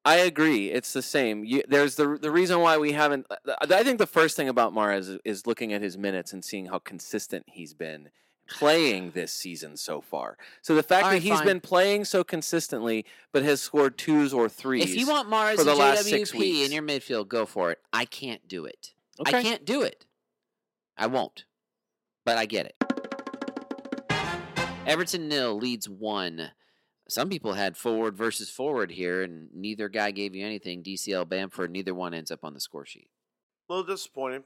I agree. It's the same. You, there's the the reason why we haven't. uh, I think the first thing about Mahrez is, is looking at his minutes and seeing how consistent he's been playing this season so far. So the fact All that right, he's fine. been playing so consistently, but has scored twos or threes. If you want Mahrez for the and last six JWP weeks. in your midfield, go for it. I can't do it. okay. I can't do it. I won't. But I get it. Everton nil leads one. Some people had forward versus forward here, and neither guy gave you anything. DCL Bamford, neither one ends up on the score sheet. A little disappointed.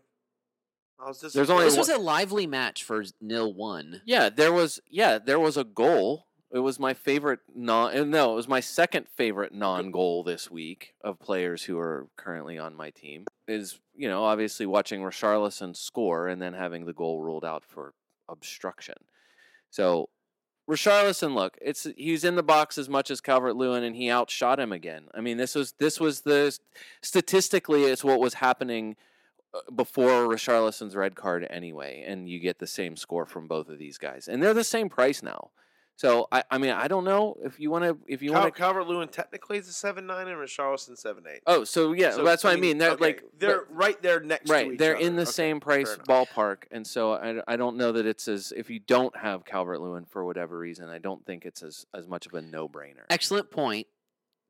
I was There's only. This one- was a lively match for nil one. Yeah, there was yeah, there was a goal. It was my favorite non uh, no, it was my second favorite non-goal this week of players who are currently on my team. Is, you know, obviously watching Richarlison score and then having the goal ruled out for obstruction. So Richarlison, look, it's he's in the box as much as Calvert Lewin, and he outshot him again. I mean, this was this was the statistically, it's what was happening before Richarlison's red card anyway, and you get the same score from both of these guys, and they're the same price now. So I, I mean, I don't know if you want to if you Cal- want to. Calvert Lewin technically is a seven nine and Richarlison seven eight. Oh, so yeah, So, that's what I mean. They're okay, like they're but- right there next right. each They're other. in the Okay, same price ballpark, and so I, I don't know that it's as if you don't have Calvert Lewin for whatever reason, I don't think it's as as much of a no brainer. Excellent point.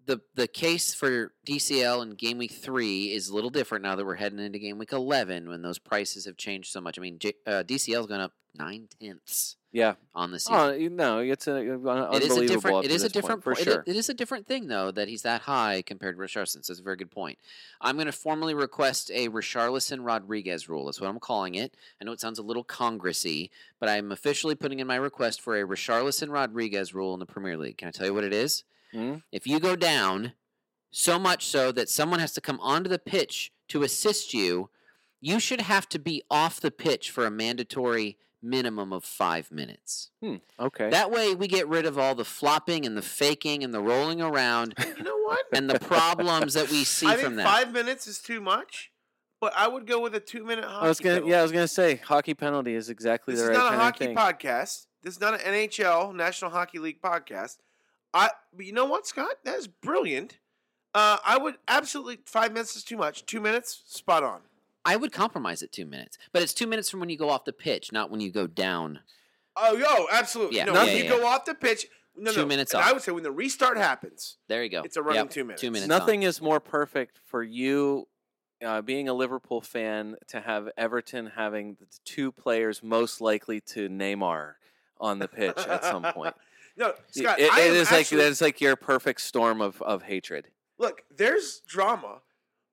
The the case for DCL in game week three is a little different now that we're heading into game week eleven when those prices have changed so much. I mean, J, uh, DCL's gone up nine tenths Yeah. on the season. Oh no, it's a, it is a different. It is a this point, different for po- it sure. it is a different thing though that he's that high compared to Richarlison. So it's a very good point. I'm going to formally request a Richarlison Rodriguez rule. That's what I'm calling it. I know it sounds a little congressy, but I'm officially putting in my request for a Richarlison Rodriguez rule in the Premier League. Can I tell you what it is? Hmm? If you go down so much so that someone has to come onto the pitch to assist you, you should have to be off the pitch for a mandatory minimum of five minutes. Hmm, okay. That way, we get rid of all the flopping and the faking and the rolling around You know what? and the problems that we see I from think that. five minutes is too much, but I would go with a two minute hockey. I was gonna penalty. yeah, I was gonna say hockey penalty is exactly This the right. This is not a hockey thing. podcast. This is not an NHL National Hockey League podcast. I. But you know what, Scott? That is brilliant. Uh, I would absolutely. Five minutes is too much. Two minutes, spot on. I would compromise at two minutes, but it's two minutes from when you go off the pitch, not when you go down. Oh, yo, absolutely. Yeah, no, yeah, if yeah, you yeah. go off the pitch, no, Two no. minutes and off. I would say when the restart happens, There you go. It's a running Yep, two minutes. Two minutes. on. Nothing is more perfect for you, uh, being a Liverpool fan, to have Everton having the two players most likely to Neymar on the pitch at some point. No, Scott, It- I it am is like actually- it's like your perfect storm of, of hatred. Look, there's drama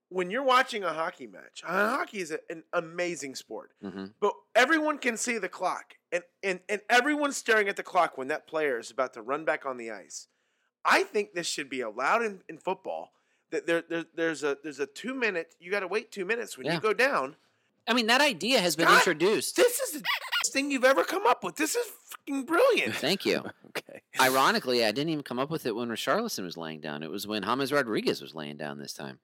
when you're watching a hockey match. Uh, hockey is a, an amazing sport, Mhm. but everyone can see the clock, and, and and everyone's staring at the clock when that player is about to run back on the ice. I think this should be allowed in, in football. That there, there there's a there's a two minute. You got to wait two minutes when Yeah. you go down. I mean, that idea has been Scott, introduced. This is the best thing you've ever come up with. This is fucking brilliant. Thank you. Okay. Ironically, I didn't even come up with it when Richarlison was laying down. It was when James Rodriguez was laying down this time.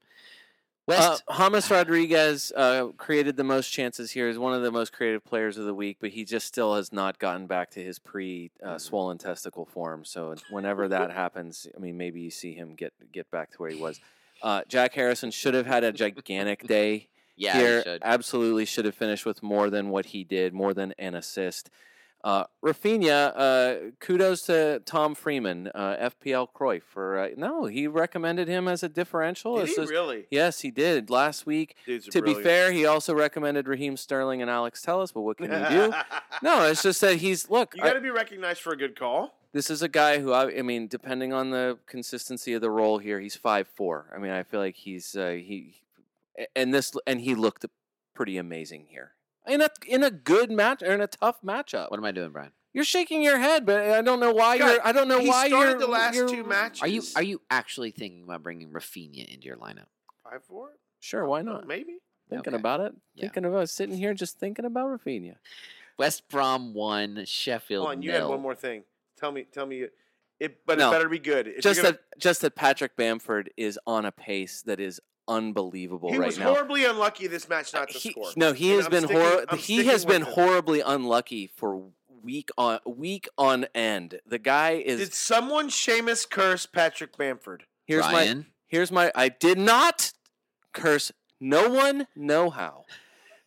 West, Uh, James Rodriguez uh, created the most chances here. Is one of the most creative players of the week, but he just still has not gotten back to his pre uh, swollen testicle form. So whenever that happens, I mean, maybe you see him get get back to where he was. Uh, Jack Harrison should have had a gigantic day yeah, he here. should. Absolutely should have finished with more than what he did, more than an assist. Uh, Rafinha, uh, kudos to Tom Freeman, uh, FPL Cruyff for uh, no, he recommended him as a differential. Did It's he really? Yes, he did last week. Dudes are To be fair, he also recommended Raheem Sterling and Alex Telles, but what can you do? no, it's just that he's look. you got to be recognized for a good call. this is a guy who I, I mean, depending on the consistency of the role here, he's five four. I mean, I feel like he's uh, he, and this and he looked pretty amazing here in a in a good match or in a tough matchup. what am I doing, Brian? You're shaking your head, but I don't know why Scott, you're. I don't know he why started you're. the last you're- two matches. Are you are you actually thinking about bringing Rafinha into your lineup? five four? Sure, why not? Maybe. Thinking Okay. about it. Yeah. Thinking about sitting here, just thinking about Rafinha. West Brom one, Sheffield Hold on, you nil. had one more thing. Tell me, tell me, it, but No. it better be good. If just gonna- that just that Patrick Bamford is on a pace that is unbelievable he right was now. horribly unlucky this match not to He- score. no, he And has I'm been sticking- hor- he has been with it. horribly unlucky for week on week on end. The guy is Did someone Seamus curse Patrick Bamford? here's my here's my I did not curse no one no how.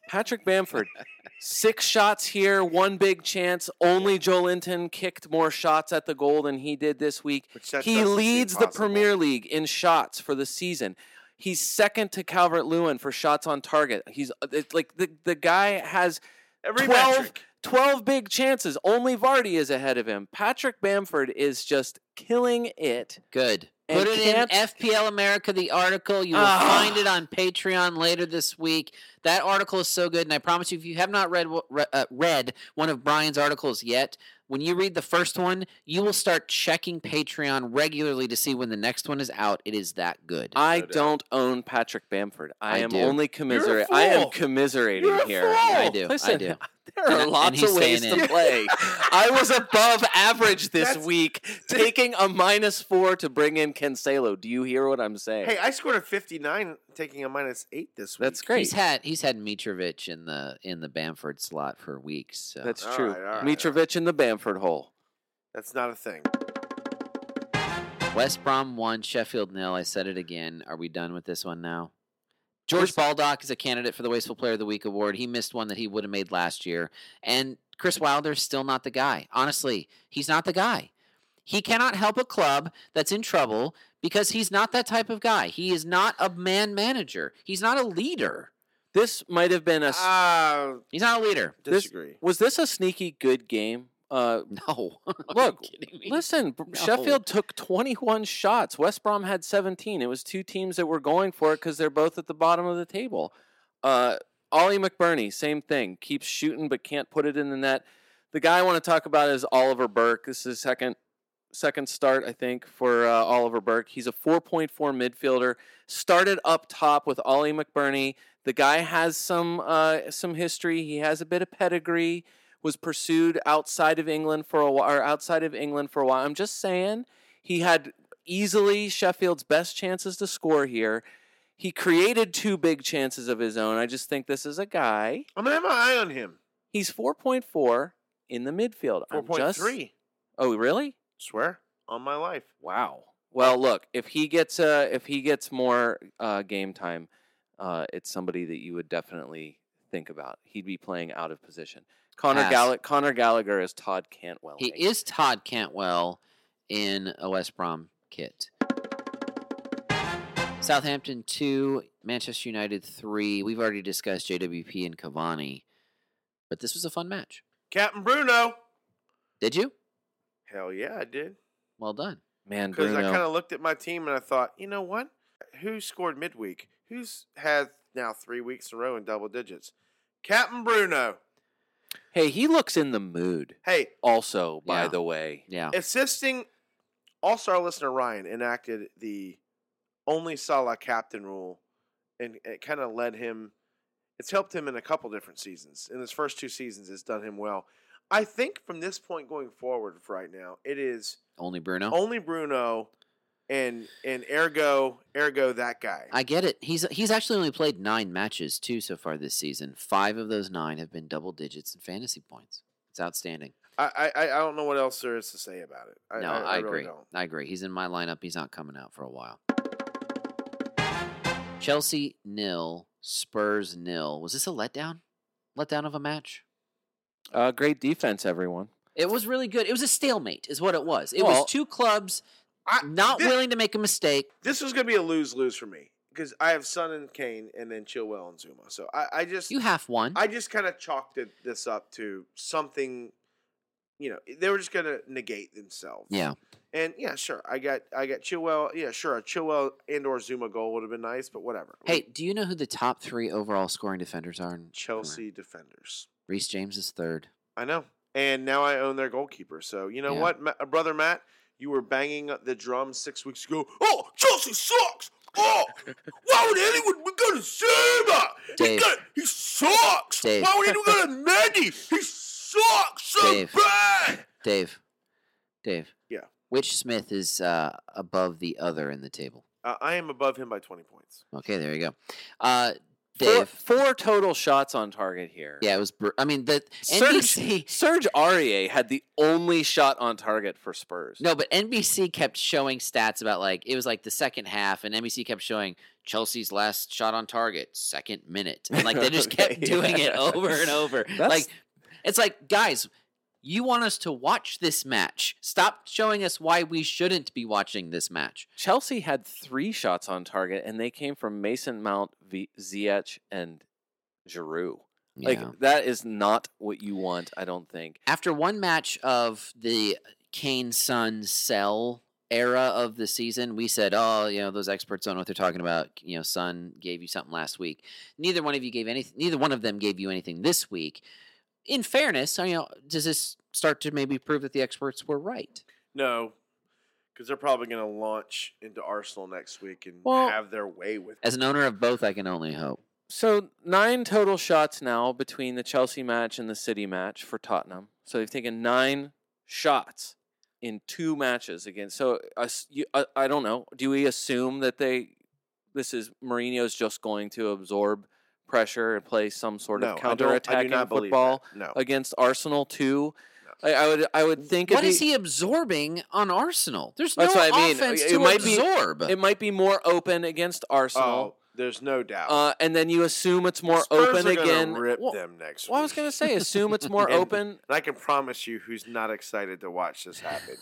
Patrick Bamford, six shots here, one big chance. Only Joelinton kicked more shots at the goal than he did this week. He leads the. Premier League in shots for the season. He's second to Calvert Lewin for shots on target. He's uh, it's like the the guy has Every 12, metric. 12 big chances. Only Vardy is ahead of him. Patrick Bamford is just killing it. good. Put it in FPL America, the article. You will Ah. find it on Patreon later this week. That article is so good, and I promise you, if you have not read re- uh, read one of Brian's articles yet, when you read the first one, you will start checking Patreon regularly to see when the next one is out. It is that good. I doubt. don't own Patrick Bamford. I, I am do. only commiserating. I am commiserating You're a here. fool. I do. Listen, I do. There are And- and lots he's of ways to in. play. I was above average this That's- week, taking a minus four to bring in Cancelo. Do you hear what I'm saying? Hey, I scored a 59, taking a minus eight this week. That's great. He's had he's had Mitrovic in the in the Bamford slot for weeks. So. That's All true. right, all right, Mitrovic in the Bamford hole. That's not a thing. West Brom one, Sheffield nil. I said it again. Are we done with this one now? George Baldock is a candidate for the Wasteful Player of the Week award. He missed one that he would have made last year, and Chris Wilder's still not the guy. Honestly, he's not the guy. He cannot help a club that's in trouble because he's not that type of guy. He is not a man manager. He's not a leader. This might have been a. Ah, He's not a leader. This- disagree. was this a sneaky good game? Uh, No. Look? Listen, No. Sheffield took 21 shots. West Brom had 17. It was two teams that were going for it because they're both at the bottom of the table. Uh, Ollie McBurnie, same thing. Keeps shooting but can't put it in the net. The guy I want to talk about is Oliver Burke. This is second second start, I think, for uh, Oliver Burke. He's a 4.4 midfielder. Started up top with Ollie McBurnie. The guy has some uh, some history. He has a bit of pedigree was pursued outside of England for a while, or outside of England for a while. I'm just saying he had easily Sheffield's best chances to score here. He created two big chances of his own. I just think this is a guy. I'm gonna have my eye on him. He's 4.4 in the midfield. I'm just- three. Oh, really? Swear on my life. Wow. Well, look, if he gets uh, if he gets more uh, game time, uh, it's somebody that you would definitely think about. He'd be playing out of position. Connor Pass. Gall- Conor Gallagher is Todd Cantwell. He Nate. is Todd Cantwell in a West Brom kit. Southampton 2, Manchester United 3. We've already discussed JWP and Cavani, but this was a fun match. Captain Bruno. Did you? Hell yeah, I did. Well done. man Because I kind of looked at my team and I thought, you know what? Who scored midweek? Who's had now three weeks in a row in double digits? Captain Bruno. Hey, he looks in the mood. Hey, Also, by Yeah. the way, Yeah. assisting All Star listener Ryan enacted the only Salah captain rule, and it kind of led him. It's helped him in a couple different seasons. In his first two seasons, it's done him well. I think from this point going forward, for right now, it is Only Bruno. only Bruno, and and ergo ergo that guy. I get it. He's he's actually only played nine matches too so far this season. Five of those nine have been double digits in fantasy points. It's outstanding. I, I I don't know what else there is to say about it. I, no, I, I, I really agree. don't. I agree. He's in my lineup. He's not coming out for a while. Chelsea nil, Spurs nil. Was this a letdown? Letdown of a match? uh, great defense, everyone. It was really good. It was a stalemate, is what it was. It Well, was two clubs I, not thi- willing to make a mistake. This was gonna be a lose lose for me because I have Son and Kane, and then Chilwell and Zouma. So I, I just You half won. I just kind of chalked it, this up to something. You know, they were just gonna negate themselves. yeah. And yeah, sure. I got I got Chilwell. Yeah, sure. A Chilwell and or Zouma goal would have been nice, but whatever. Hey, do you know who the top three overall scoring defenders are? In Chelsea defenders. Reece James is third. I know. And now I own their goalkeeper. So you know Yeah. what, Ma- brother Matt, you were banging the drum six weeks ago. Oh, Chelsea sucks. Oh, why would anyone go to Zouma? He, Dave. got, he sucks. Dave. Why would anyone go to Mendy? He sucks so Dave. bad. Dave. Dave. Yeah. Which Smith is uh, above the other in the table? Uh, I am above him by twenty points. Okay, there you go. Uh, Dave. four total shots on target here. Yeah, it was. Br- I mean, the Serge, NBC. Serge Aurier had the only shot on target for Spurs. No, but NBC kept showing stats about like it was like the second half, and NBC kept showing Chelsea's last shot on target, second minute, and like they just kept doing it over and over. That's- Like it's like guys, you want us to watch this match? Stop showing us why we shouldn't be watching this match. Chelsea had three shots on target, and they came from Mason Mount, v- Ziyech, and Giroud. Like that is not what you want. I don't think. after one match of the Kane Son Cell era of the season, we said, "Oh, you know, those experts don't know what they're talking about." You know, Son gave you something last week. Neither one of you gave anything. Neither one of them gave you anything this week. In fairness, you know, does this start to maybe prove that the experts were right? No, because they're probably going to launch into Arsenal next week and Well- have their way with. As an owner of both, I can only hope. So nine total shots now between the Chelsea match and the City match for Tottenham. So they've taken nine shots in two matches against. So us, you, I, I don't know. Do we assume that they this is Mourinho's just going to absorb pressure and play some sort no, of I don't- I do counter-attacking not believe football. No, against Arsenal too? I, I would I would think what is it'd is be- he absorbing on Arsenal? There's no That's what I mean. offense It to might be- absorb. it might be more open against Arsenal. oh, there's no doubt. Uh, and then you assume it's more Spurs open are again. Rip Well, them next. well, I was going to say, assume it's more And- open. And I can promise you, who's not excited to watch this happen?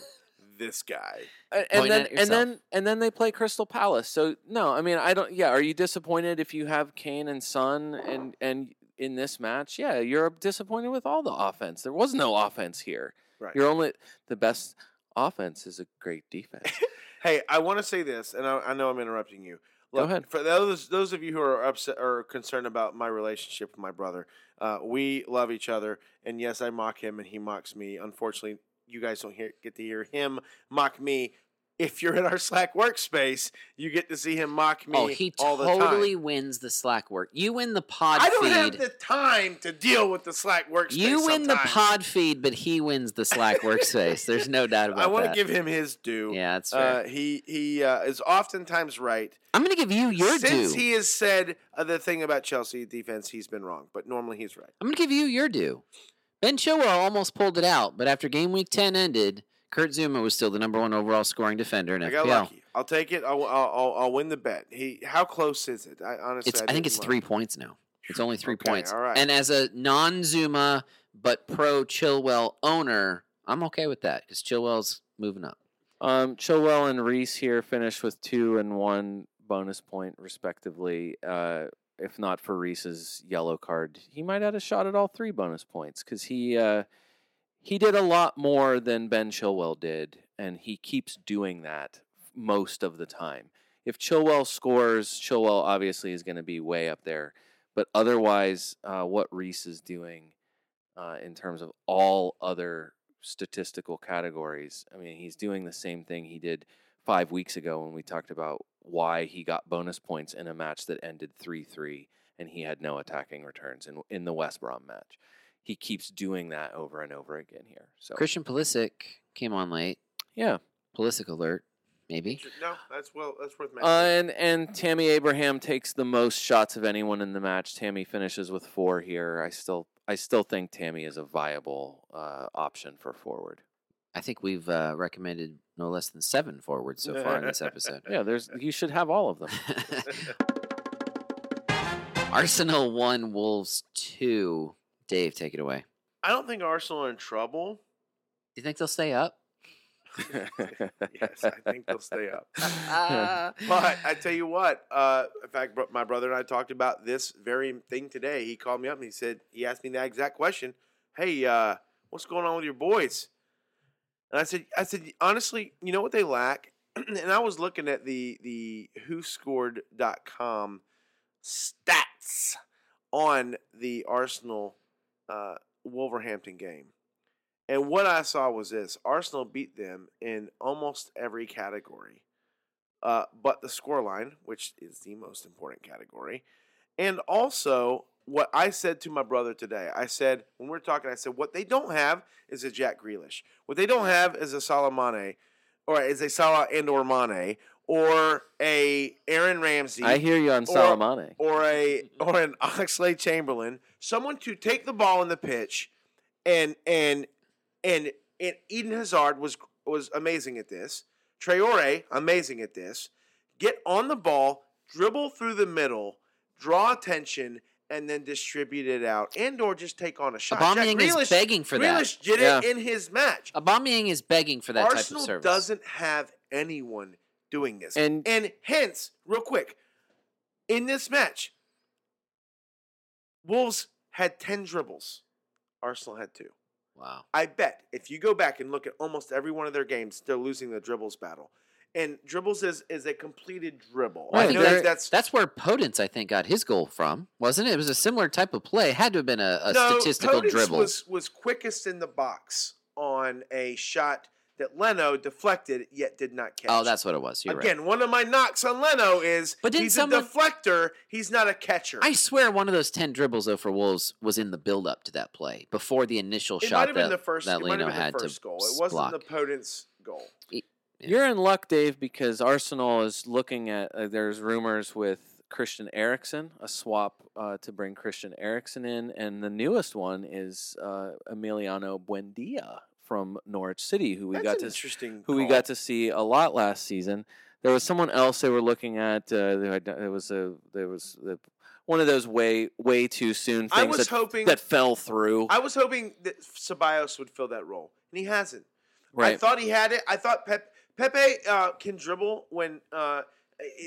This guy. A- Point and then and then and then they play Crystal Palace. So no, I mean I don't. Yeah, are you disappointed if you have Kane and Son and and in this match? Yeah, you're disappointed with all the offense. There was no offense here. Right. You're only the best offense is a great defense. Hey, I want to say this, and I, I know I'm interrupting you. Go ahead. For those those of you who are upset or concerned about my relationship with my brother, uh, we love each other, and yes, I mock him, and he mocks me. Unfortunately, you guys don't hear, get to hear him mock me. If you're in our Slack workspace, you get to see him mock me oh, he all the totally time. wins the Slack work. You win the pod I don't feed. have the time to deal with the Slack workspace. You win the sometimes. pod feed, but he wins the Slack workspace. There's no doubt about it. I want to give him his due. yeah, that's fair. Uh, he he uh, is oftentimes right. I'm going to give you your Since due. Since he has said uh, the thing about Chelsea defense, he's been wrong, but normally he's right. I'm going to give you your due. Ben Chilwell almost pulled it out, but after game week 10 ended, Kurt Zouma was still the number one overall scoring defender in I FPL. got lucky. I'll take it. I'll, I'll, I'll, I'll win the bet. He, how close is it? I honestly, It's, I, I, think it's look. three points now. It's only three Okay, points. all right. And as a non-Zouma but pro Chilwell owner, I'm okay with that because Chilwell's moving up. Um, Chilwell and Reece here finished with two and one bonus point respectively. Uh, if not for Reece's yellow card, he might have had a shot at all three bonus points because he uh, he did a lot more than Ben Chilwell did, and he keeps doing that most of the time. If Chilwell scores, Chilwell obviously is going to be way up there, but otherwise, uh, what Reece is doing uh, in terms of all other statistical categories. I mean, he's doing the same thing he did five weeks ago when we talked about why he got bonus points in a match that ended 3 3 and he had no attacking returns in, in the West Brom match. He keeps doing that over and over again here. So, Christian Pulisic came on late. yeah. Pulisic alert, maybe. No, that's well. That's worth Uh, mentioning. and, and Tammy Abraham takes the most shots of anyone in the match. Tammy finishes with four here. I still I still think Tammy is a viable uh, option for forward. I think we've uh, recommended no less than seven forwards so far in this episode. Yeah, there's you should have all of them. Arsenal one, Wolves two. Dave, take it away. I don't think Arsenal are in trouble. Do you think they'll stay up? Yes, I think they'll stay up. But I tell you what, uh, in fact, my brother and I talked about this very thing today. He called me up and he said, he asked me that exact question. Hey, uh, what's going on with your boys? And I said, I said, honestly, you know what they lack? and I was looking at the the whoscored.com stats on the Arsenal uh, Wolverhampton game. And what I saw was this Arsenal beat them in almost every category, uh, but the scoreline, which is the most important category. And also, what I said to my brother today, I said, when we are talking, I said, what they don't have is a Jack Grealish. What they don't have is a Salamane, or is a Salah and or Mane, or a Aaron Ramsey I hear you on Or- Salamane. or a or an Oxlade Chamberlain, someone to take the ball in the pitch, and and and and Eden Hazard was was amazing at this. Traore amazing at this. Get on the ball, dribble through the middle, draw attention, and then distribute it out, and or just take on a shot. Jack Aubameyang is begging for that. Grealish did Yeah. it in his match. Aubameyang is begging for that Arsenal type of service. doesn't have anyone doing this. And- and hence, real quick, in this match, Wolves had 10 dribbles. Arsenal had two. Wow. I bet if you go back and look at almost every one of their games, they're losing the dribbles battle. And dribbles is, is a completed dribble. Well, I I think know they're- that's That's where Podence, I think, got his goal from, wasn't it? It was a similar type of play. It had to have been a, a no, statistical Podence dribble. Was was quickest in the box on a shot that Leno deflected yet did not catch. oh, that's what it was. You're right. Again, one of my knocks on Leno is But he's someone- a deflector. He's not a catcher. I swear one of those 10 dribbles, though, for Wolves was in the build up to that play before the initial it shot that, been the first. that Leno had the first to goal. It wasn't block. the Podence goal. Yeah. You're in luck, Dave, because Arsenal is looking at. Uh, there's rumors with Christian Eriksen, a swap uh, to bring Christian Eriksen in, and the newest one is uh, Emiliano Buendia from Norwich City, who we That's got to interesting. who we got to see a lot last season. There was someone else they were looking at. Uh, there was a there was the, one of those way way too soon things I was that, hoping. that fell through. I was hoping that Ceballos would fill that role, and he hasn't. I thought he had it. I thought Pep, Pepe uh, can dribble when. Uh,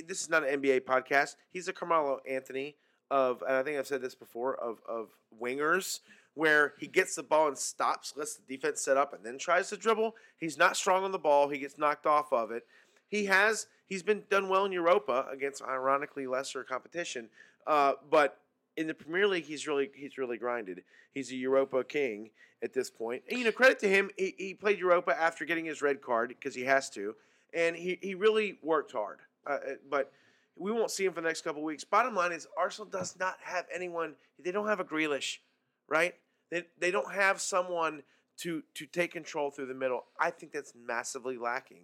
this is not an NBA podcast. He's a Carmelo Anthony of, and I think I've said this before of of wingers, where he gets the ball and stops, lets the defense set up, and then tries to dribble. He's not strong on the ball. He gets knocked off of it. He has. He's been done well in Europa against ironically lesser competition, uh, but in the Premier League, he's really he's really grinded. He's a Europa king at this point. And you know, credit to him, he, he played Europa after getting his red card because he has to, and he, he really worked hard. Uh, uh, but we won't see him for the next couple weeks. Bottom line is Arsenal does not have anyone. They don't have a Grealish, right? They, they don't have someone to to take control through the middle. I think that's massively lacking.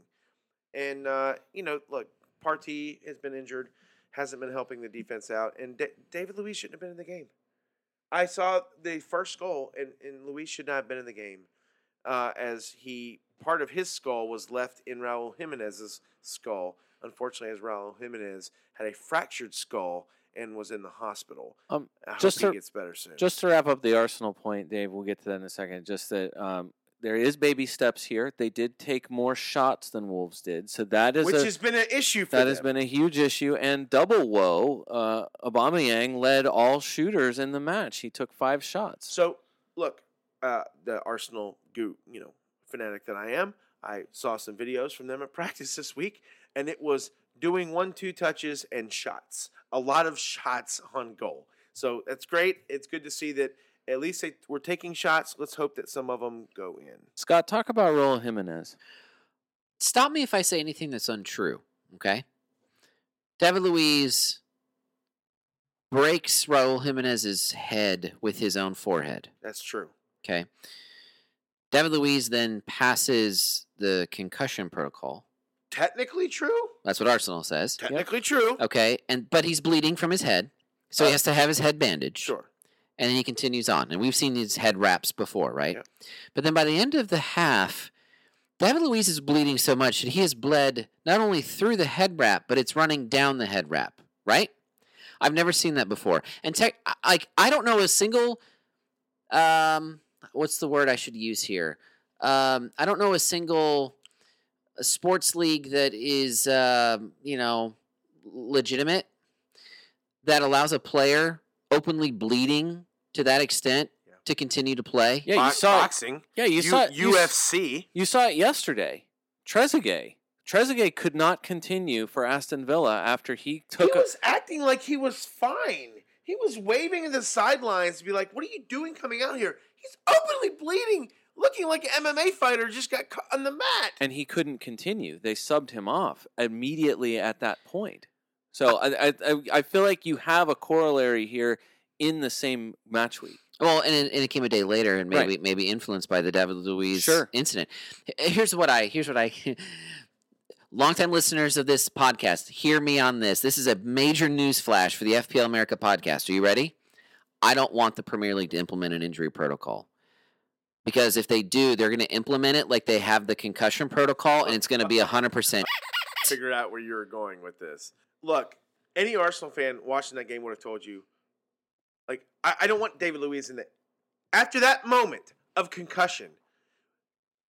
And uh, you know, look, Partey has been injured, hasn't been helping the defense out, and Da- David Luiz shouldn't have been in the game. I saw the first goal, and, and Luiz should not have been in the game. uh, as he part of his skull was left in Raul Jimenez's skull. Unfortunately, as Raul Jimenez had a fractured skull and was in the hospital. Um, I hope just he to- gets better soon. Just to wrap up the Arsenal point, Dave, we'll get to that in a second. Just that um, there is baby steps here. They did take more shots than Wolves did, so that is which a, has been an issue for that them. has been a huge issue. And double woe, uh, Aubameyang led all shooters in the match. He took five shots. So, look, uh, the Arsenal goo, you know, fanatic that I am, I saw some videos from them at practice this week, and it was doing one-two touches and shots. A lot of shots on goal. So that's great. It's good to see that at least they were taking shots. Let's hope that some of them go in. Scott, talk about Raul Jimenez. Stop me if I say anything that's untrue. Okay. David Luiz breaks Raul Jimenez's head with his own forehead. That's true. Okay. David Luiz then passes the concussion protocol. Technically true. That's what Arsenal says. Technically true. Okay, and but he's bleeding from his head, so he Uh, has to have his head bandaged. Sure. And then he continues on. And we've seen these head wraps before, right? Yeah. But then by the end of the half, David Luiz is bleeding so much that he has bled not only through the head wrap, but it's running down the head wrap, right? I've never seen that before. And tech, like I don't know a single, um, what's the word I should use here? Um, I don't know a single uh, sports league that is, um, you know, legitimate that allows a player openly bleeding to that extent Yeah. to continue to play. Yeah, you Box- saw it. boxing. Yeah, you U- saw it. You, UFC. you saw it yesterday. Trezeguet. Trezeguet could not continue for Aston Villa after he took he a, was acting like he was fine. He was waving in the sidelines to be like, "What are you doing coming out here?" He's openly bleeding, looking like an MMA fighter just got caught on the mat. and he couldn't continue. They subbed him off immediately at that point. So uh I, I I- I feel like you have a corollary here in the same match week. Well, and it, and it came a day later, and Right. maybe maybe influenced by the David Luiz Sure. incident. Here's what I here's what I. Longtime listeners of this podcast, hear me on this. This is a major news flash for the FPL America podcast. Are you ready? I don't want the Premier League to implement an injury protocol. Because if they do, they're going to implement it like they have the concussion protocol, and it's going to be 100%. Figured out where you were going with this. Look, any Arsenal fan watching that game would have told you, like, I, I don't want David Luiz in that. After that moment of concussion,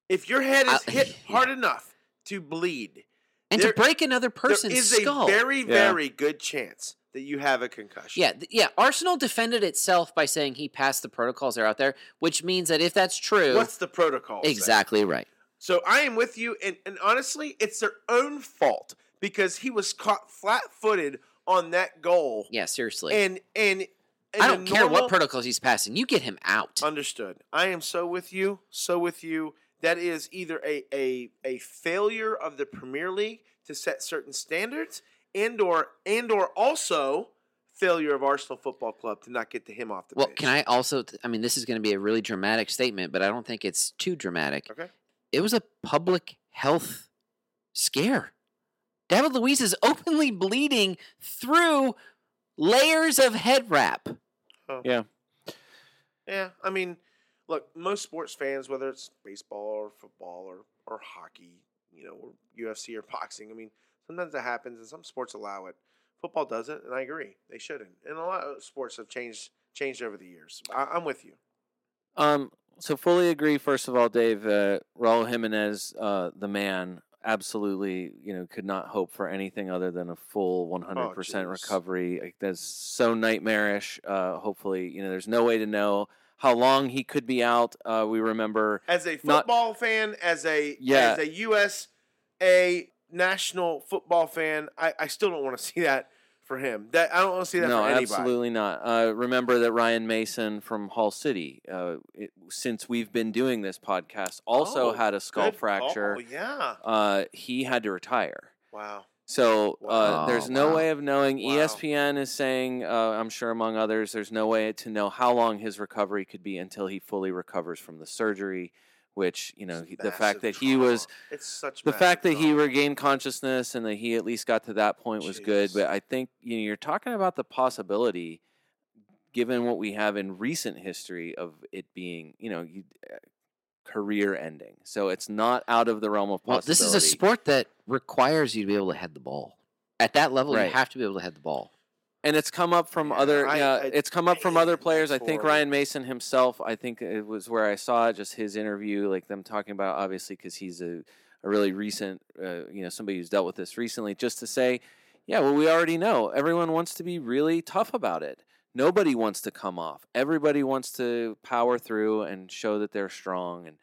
if your head is I- hit yeah. hard enough to bleed, And There- to break another person's there is skull. a very, Yeah. very good chance that you have a concussion. Yeah, th- yeah. Arsenal defended itself by saying he passed the protocols that are out there, which means that if that's true, What's the protocol? say? exactly right. So I am with you, and, and honestly, it's their own fault because he was caught flat-footed on that goal, Yeah, seriously. and and, and I don't care what protocols he's passing. You get him out. Understood. I am so with you. So with you. That is either a a a failure of the Premier League to set certain standards, and or and or also failure of Arsenal Football Club to not get to him off the well, pitch. can I also? I mean, this is going to be a really dramatic statement, but I don't think it's too dramatic. Okay. It was a public health scare. David Luiz is openly bleeding through layers of head wrap. Yeah. Yeah, I mean, look, most sports fans, whether it's baseball or football or, or hockey, you know, or UFC or boxing, I mean, sometimes that happens and some sports allow it. Football doesn't, and I agree. They shouldn't. And a lot of sports have changed changed over the years. I, I'm with you. Um, so fully agree. First of all, Dave, uh, Raul Jimenez, uh, the man, absolutely, you know, could not hope for anything other than a full 100% jeez. recovery. Like, that's so nightmarish. Uh, hopefully, you know, there's no way to know how long he could be out. Uh, we remember, As a Not- football fan, as a Yeah. as a USA national football fan, I, I still don't want to see that for him. That I don't want to see that no, for anybody. absolutely not. Uh, remember that Ryan Mason from Hull City, uh, it, since we've been doing this podcast, also Oh, had a skull Good fracture. call, Yeah. Uh, he had to retire. Wow. So uh, Wow. there's no Wow. way of knowing. Wow. ESPN is saying, uh, I'm sure among others, there's no way to know how long his recovery could be until he fully recovers from the surgery. Which you know, he, the fact massive that he was, it's such the massive fact that he regained consciousness and that he at least got to that point was good. But I think you know, you're talking about the possibility, given what we have in recent history of it being, you know, you, uh, career ending. So it's not out of the realm of Well, possibility. this is a sport that requires you to be able to head the ball. At that level, Right. you have to be able to head the ball. And it's come up from other I- yeah, I- it's come up from other players. I think. Ryan Mason himself. I think it was where I saw just his interview, like them talking about obviously because he's a, a really recent, uh, you know, somebody who's dealt with this recently. Just to say, yeah, well, we already know everyone wants to be really tough about it. Nobody wants to come off. Everybody wants to power through and show that they're strong. And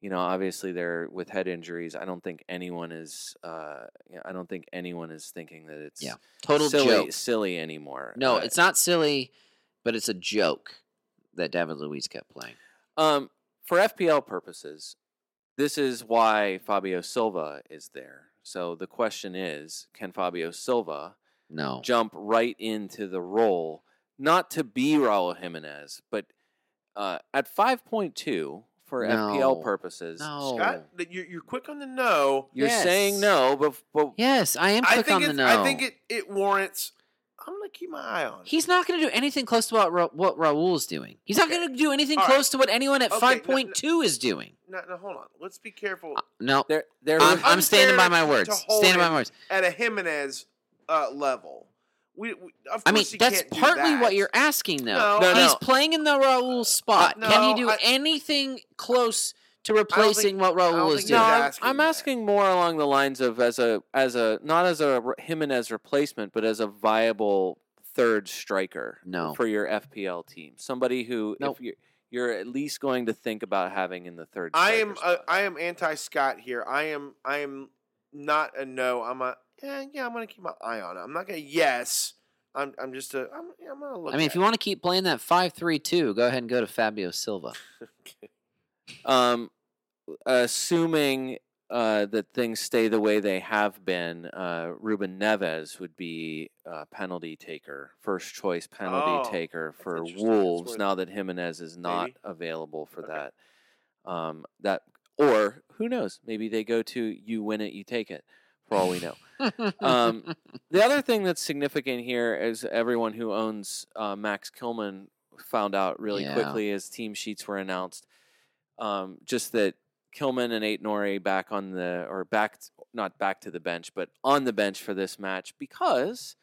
you know, obviously they're with head injuries. I don't think anyone is. Uh, you know, I don't think anyone is thinking that it's Yeah. Total silly, joke. silly anymore. No, Uh, it's not silly, but it's a joke that David Luiz kept playing. Um, for FPL purposes, this is why Fabio Silva is there. So the question is, can Fabio Silva No. jump right into the role, not to be Raul Jimenez, but uh, at 5.2 for No. FPL purposes, No. Scott, you're, you're quick on the no. you're Yes. saying no, but, but Yes, I am I quick think on the no. I think it, it warrants. I'm gonna keep my eye on. it. He's not going to do anything close to what, Ra- what Raul's doing. He's not going to do anything All right. close to what anyone at Okay, no, no. 5.2 is doing. No, no, hold on. Let's be careful. Uh, No, there, there I'm, I'm standing by my words. Standing by my words. at a Jimenez uh, level. We, we of I mean, he that's can't do partly what you're asking, though. No, No, He's no. playing in the Raul spot. no, Can he do I- anything close to replacing what I Raul is doing? No, he's I'm, asking I'm that. asking more along the lines of as a as a not as a r- Jimenez replacement, but as a viable third striker. No. for your FPL team, somebody who Nope. if you're you're at least going to think about having in the third. I am. Uh, spot. I am anti Scott here. I am. I am not a no. I'm a. Yeah, yeah. I'm gonna keep my eye on it. I'm not gonna yes. I'm. I'm just a. I'm, I'm gonna look. I mean, if you want to keep playing that 5-3-2, go ahead and go to Fabio Silva. okay. um, assuming uh, that things stay the way they have been, uh, Ruben Neves would be uh, penalty taker, first choice penalty Oh, taker for Wolves. Now that Jimenez is not Maybe. available for Okay. that, um, that or who knows? Maybe they go to you win it, you take it. For all we know. Um, The other thing that's significant here is everyone who owns uh, Max Kilman found out really Yeah. quickly as team sheets were announced. Um, just that Kilman and Ait-Nouri back on the or back not back to the bench, but on the bench for this match because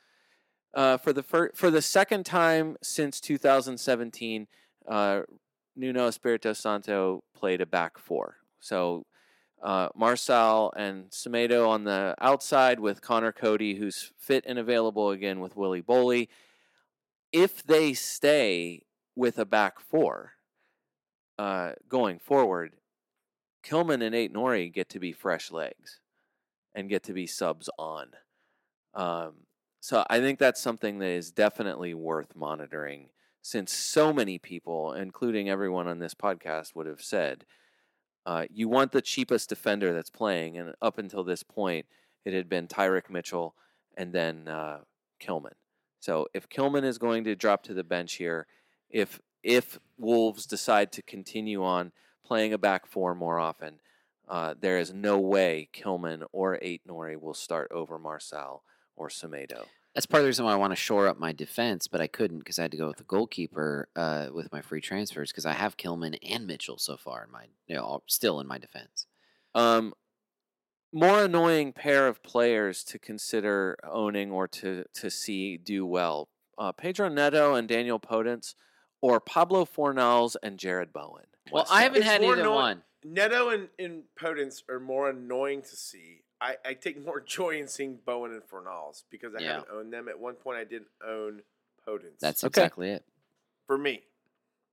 uh, for the fir- for the second time since 2017, uh, Nuno Espirito Santo played a back four. So uh, Marçal and Semedo on the outside with Conor Coady, who's fit and available again with Willy Boly. If they stay with a back four uh, going forward, Kilman and Ait-Nouri get to be fresh legs and get to be subs on. Um, so I think that's something that is definitely worth monitoring since so many people, including everyone on this podcast, would have said uh, you want the cheapest defender that's playing. And up until this point, it had been Tyrick Mitchell and then uh, Kilman. So if Kilman is going to drop to the bench here, if if Wolves decide to continue on playing a back four more often, uh, there is no way Kilman or Ait-Nouri will start over Marçal or Semedo. That's part of the reason why I want to shore up my defense, but I couldn't because I had to go with the goalkeeper uh, with my free transfers because I have Kilman and Mitchell so far in my, you know, still in my defense. Um, more annoying pair of players to consider owning or to to see do well: uh, Pedro Neto and Daniel Podence, or Pablo Fornals and Jarrod Bowen. Well, West I haven't It's had more either annoying- one. Neto and, and Podence are more annoying to see. I, I take more joy in seeing Bowen and Fornals because I Yeah. haven't owned them. At one point, I didn't own Podence. That's Okay. exactly it. for me.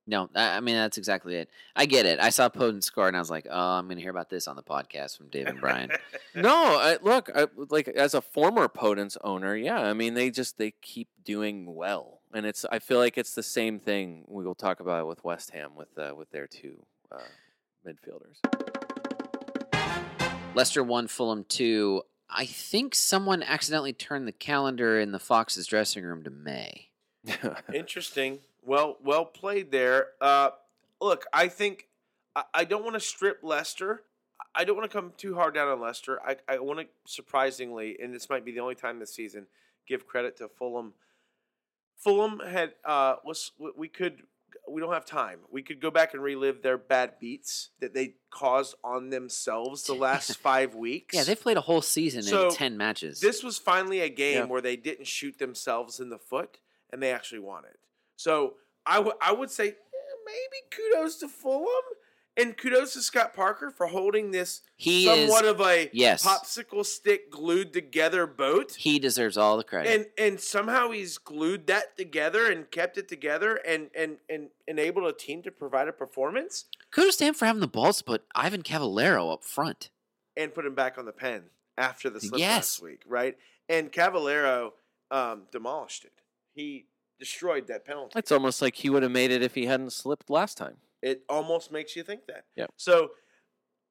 No, I I mean that's exactly it. I get it. I saw Podence score and I was like, "Oh, I'm going to hear about this on the podcast from Dave and Brian." No, I, look, I, like as a former Podence owner, yeah, I mean they just they keep doing well, and it's I feel like it's the same thing we will talk about with West Ham with uh, with their two uh, midfielders. Leicester one, Fulham two. I think someone accidentally turned the calendar in the Fox's dressing room to May. Interesting. Well, well played there. Uh, look, I think I, I don't want to strip Leicester. I don't want to come too hard down on Leicester. I, I want to surprisingly, and this might be the only time this season, give credit to Fulham. Fulham had uh, was we could we don't have time. We could go back and relive their bad beats that they caused on themselves the last five weeks. Yeah, they've played a whole season So, in ten matches. This was finally a game Yeah. where they didn't shoot themselves in the foot and they actually won it. So I would I would say eh, maybe kudos to Fulham and kudos to Scott Parker for holding this He somewhat is- of a yes. popsicle stick glued together boat. he deserves all the credit. And and somehow he's glued that together and kept it together and and and enabled a team to provide a performance Kudos to him for having the balls to put Ivan Cavaleiro up front. and put him back on the pen after the slip Yes. last week, right? And Cavallero um, demolished it. He destroyed that penalty. It's almost like he would have made it if he hadn't slipped last time. It almost makes you think that. Yep. So,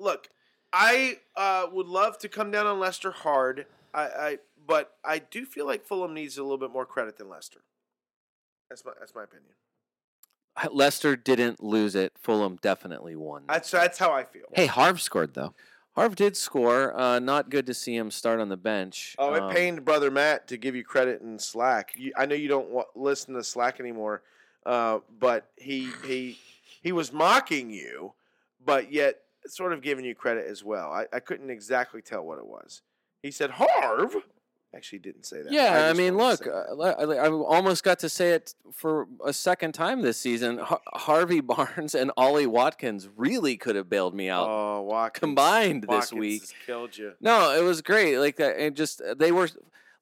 look, I uh, would love to come down on Leicester hard. I, I, but I do feel like Fulham needs a little bit more credit than Leicester. That's my that's my opinion. Leicester didn't lose it. Fulham definitely won. That's that's how I feel. Hey, Harv scored though. Harv did score. Uh, not good to see him start on the bench. Oh, it Um, pained brother Matt to give you credit in Slack. You, I know you don't listen to Slack anymore, uh, but he he he was mocking you, but yet sort of giving you credit as well. I, I couldn't exactly tell what it was. He said Harv. Actually, didn't say that. Yeah, I, just mean, look, to say that. uh, I, I almost got to say it for a second time this season. Har- Harvey Barnes and Ollie Watkins really could have bailed me out oh, Watkins, combined this week. killed you. No, it was great. Like that, it just they were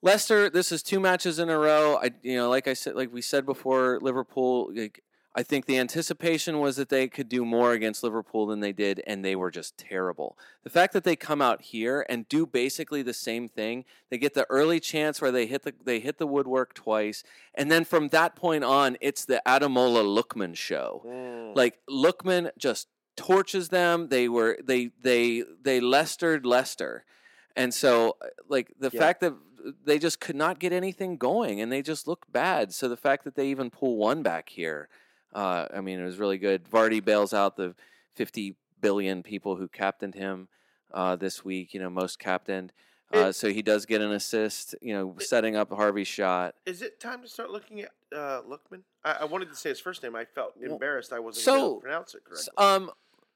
Leicester. This is two matches in a row. I, you know, like I said, like we said before, Liverpool. Like, I think the anticipation was that they could do more against Liverpool than they did, and they were just terrible. The fact that they come out here and do basically the same thing, they get the early chance where they hit the they hit the woodwork twice, and then from that point on, it's the Ademola Lookman show Mm. like Lookman just torches them. They were they they they Leicestered Leicester, and so like the Yeah. fact that they just could not get anything going, and they just look bad. So the fact that they even pull one back here, uh, I mean, it was really good. Vardy bails out the fifty billion people who captained him uh, this week. You know, most captained. Uh, It- so he does get an assist, you know, setting up Harvey's shot. Is it time to start looking at uh, Lookman? I, I wanted to say his first name. I felt Well, embarrassed. I wasn't so- going to pronounce it correctly. Um,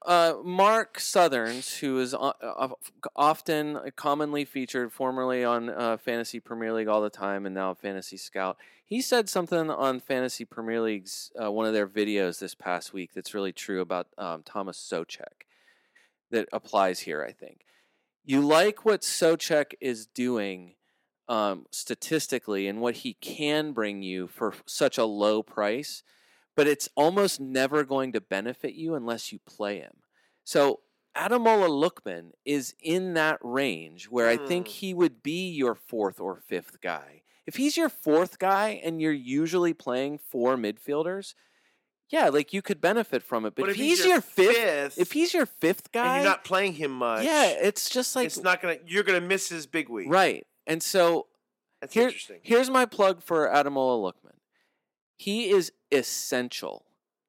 uh, Mark Sutherns, who is uh, often commonly featured, formerly on uh, Fantasy Premier League all the time, and now Fantasy Scout, he said something on Fantasy Premier League's uh, one of their videos this past week that's really true about um, Thomas Soucek that applies here. I think you like what Soucek is doing um, statistically and what he can bring you for such a low price but it's almost never going to benefit you unless you play him. So Ademola Lookman is in that range where I think Mm. he would be your fourth or fifth guy. If he's your fourth guy and you're usually playing four midfielders, yeah, like you could benefit from it. But, if, he's, your fifth, if he's your fifth and guy, you're not playing him much, yeah, it's just like it's not gonna. You're gonna miss his big week. right. And so That's here, interesting. here's my plug for Ademola Lookman. He is essential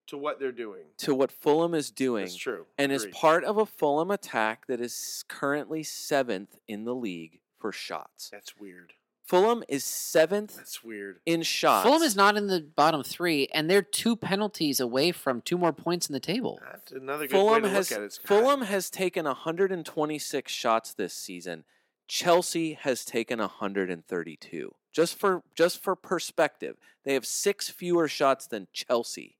to what they're doing. to what Fulham is doing. That's true. and is part of a Fulham attack that is currently seventh in the league for shots. That's weird. Fulham is seventh That's weird. in shots. Fulham is not in the bottom three, and they're two penalties away from two more points in the table. That's another good Fulham way to has look at it. It's- Fulham has taken 126 shots this season. Chelsea has taken 132. Just for just for perspective, they have six fewer shots than Chelsea.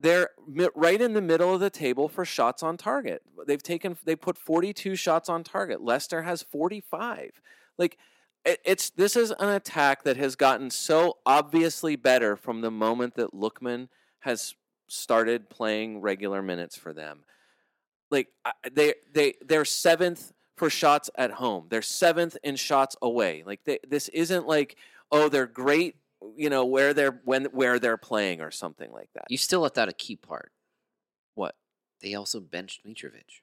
They're mi- right in the middle of the table for shots on target. They've taken they put 42 shots on target. Leicester has 45. Like it, it's this is an attack that has gotten so obviously better from the moment that Lookman has started playing regular minutes for them. Like they they they're seventh for shots at home. They're seventh in shots away. Like they, this isn't like oh they're great, you know where they're when where they're playing or something like that. You still left out a key part. What? They also benched Mitrovic.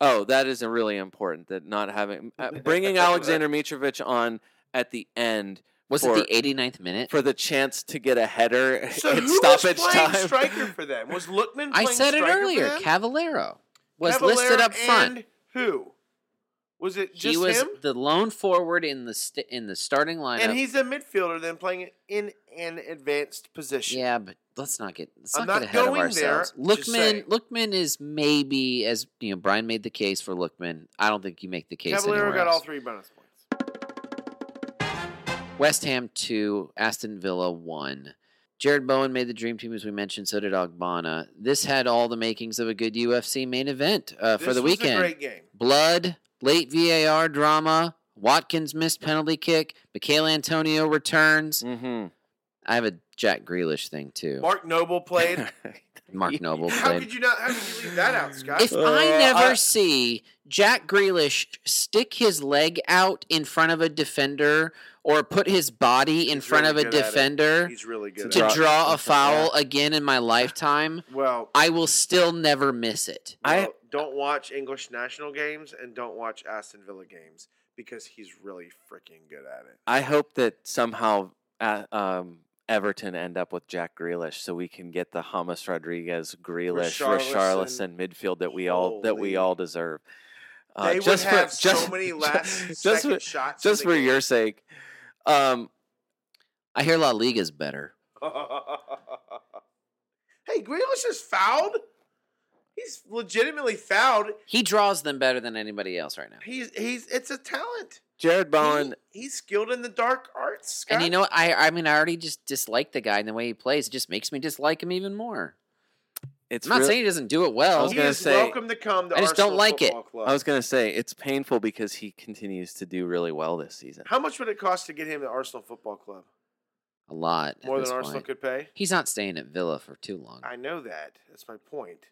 Oh, that is a really important. That not having uh, bringing Alexander Mitrovic on at the end Was for, it the 89th minute? for the chance to get a header So in who was stoppage playing time? striker for them? Was Lookman? I said it earlier. them? Cavaleiro was listed up front. and who? Was it just he was him? the lone forward in the st- in the starting lineup. And he's a midfielder then playing in an advanced position. Yeah, but let's not get let's I'm not, not get ahead of going there, ourselves. just. Lookman, Lookman is maybe as you know. Brian made the case for Lookman. I don't think you make the case. Cavaleiro anywhere got else. all three bonus points. West Ham two, Aston Villa one. Jarrod Bowen made the dream team as we mentioned. So did Ogbonna. This had all the makings of a good UFC main event uh, for This the was weekend. A great game. Blood, late VAR drama. Watkins missed penalty kick. Michail Antonio returns. Mm-hmm. I have a Jack Grealish thing too. Mark Noble played. Mark Noble played. How could you not? How could you leave that out, Scott? If I Uh, never I- see Jack Grealish stick his leg out in front of a defender or put his body in He's front really of a good at it. defender He's really good. to at it. draw a foul again in my lifetime, Well, I will still never miss it. I- don't watch English national games and don't watch Aston Villa games because he's really freaking good at it. I hope that somehow uh, um, Everton end up with Jack Grealish, so we can get the James Rodriguez, Grealish, Richarlison. Midfield that we all that we all deserve. Uh, They just would for have just so many last just second for, shots. just for the your sake. Um, I hear La Liga is better. hey, Grealish is fouled. He's legitimately fouled. He draws them better than anybody else right now. He's he's it's a talent. Jarrod Bowen. He- he's skilled in the dark arts. Scott. And you know what? I I mean I already just dislike the guy and the way he plays. It just makes me dislike him even more. It's I'm not real- saying he doesn't do it well. was he gonna is say- welcome to come to I just don't Arsenal like it. Club. I was gonna say it's painful because he continues to do really well this season. How much would it cost to get him to Arsenal Football Club? a lot. More than Arsenal point. could pay. He's not staying at Villa for too long. I know that. That's my point.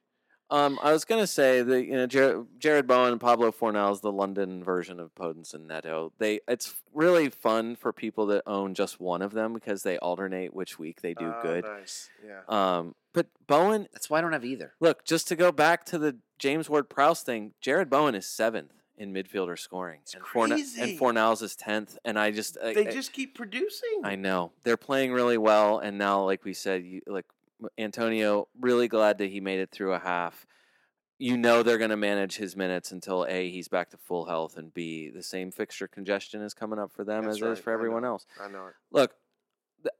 Um, I was gonna say that you know Jarrod, Jarrod Bowen and Pablo Fornal is the London version of Podence and Neto. They it's really fun for people that own just one of them because they alternate which week they do Oh, good. Nice. Yeah. Um, but Bowen, That's why I don't have either. look, just to go back to the James Ward Prowse thing, Jarrod Bowen is seventh in midfielder scoring, It's and Forna- crazy. and Fornal's is tenth. And I just I, they I- just keep producing. I know they're playing really well, and now, like we said, you, like Antonio, really glad that he made it through a half. You know they're going to manage his minutes until a he's back to full health, and b the same fixture congestion is coming up for them That's as it right, is for everyone else. I know it. Look, th-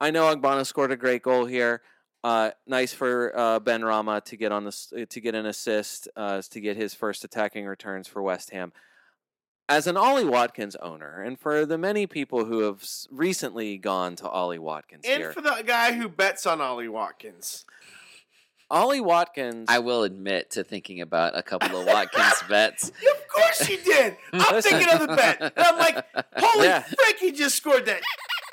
I know Ogbonna scored a great goal here. Uh, nice for uh, Benrahma to get on the to get an assist uh, to get his first attacking returns for West Ham. As an Ollie Watkins owner, and for the many people who have recently gone to Ollie Watkins And here, for the guy who bets on Ollie Watkins. Ollie Watkins, I will admit to thinking about a couple of Watkins bets. Of course you did. I'm thinking of the bet. And I'm like, holy Yeah. frick, he just scored that.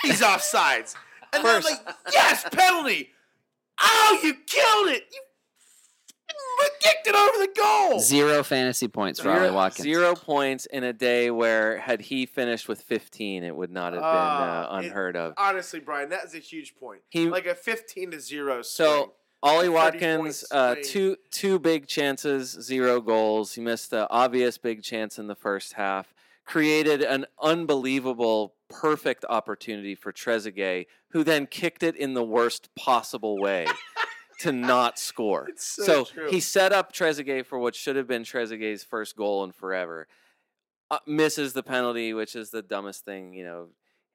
He's offsides. And then I'm like, yes, penalty. Oh, you killed it. You kicked it over the goal. Zero fantasy points for Ollie Watkins. zero points in a day where had he finished with 15, it would not have been uh, Ah, it- unheard of. Honestly, Brian, that is a huge point. He Like a 15 to 0 So swing. Ollie Watkins, uh, two two big chances, zero goals. He missed the obvious big chance in the first half. Created an unbelievable, perfect opportunity for Trezeguet, who then kicked it in the worst possible way to not score. It's so true. he set up Trezeguet for what should have been Trezeguet's first goal in forever. Uh, misses the penalty, which is the dumbest thing, you know.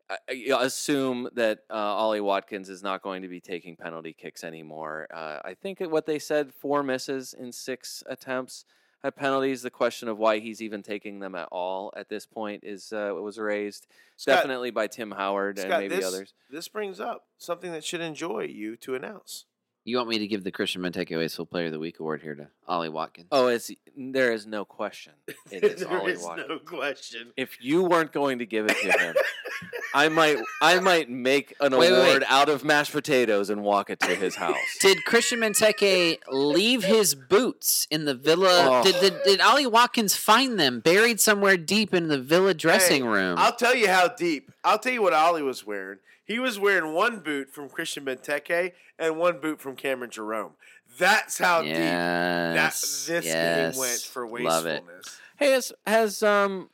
I- I- assume that uh, Ollie Watkins is not going to be taking penalty kicks anymore. Uh, I think what they said four misses in six attempts at penalties. The question of why he's even taking them at all at this point is uh, was raised Scott, definitely by Tim Howard and maybe this, others. This brings up something that should enjoy you to announce. You want me to give the Christian Benteke Wasteful Player of the Week award here to Ollie Watkins? Oh, it's there is no question. It is There Ollie is Watkins. no question. If you weren't going to give it to him, I might I might make an Wait, wait, award wait. out of mashed potatoes and walk it to his house. Did Christian Benteke leave his boots in the Villa? Oh. Did, did did Ollie Watkins find them buried somewhere deep in the Villa dressing Hey, room? I'll tell you how deep. I'll tell you what Ollie was wearing. He was wearing one boot from Christian Benteke and one boot from Cameron Jerome. That's how deep that this yes, game went for wastefulness. Hey, has has um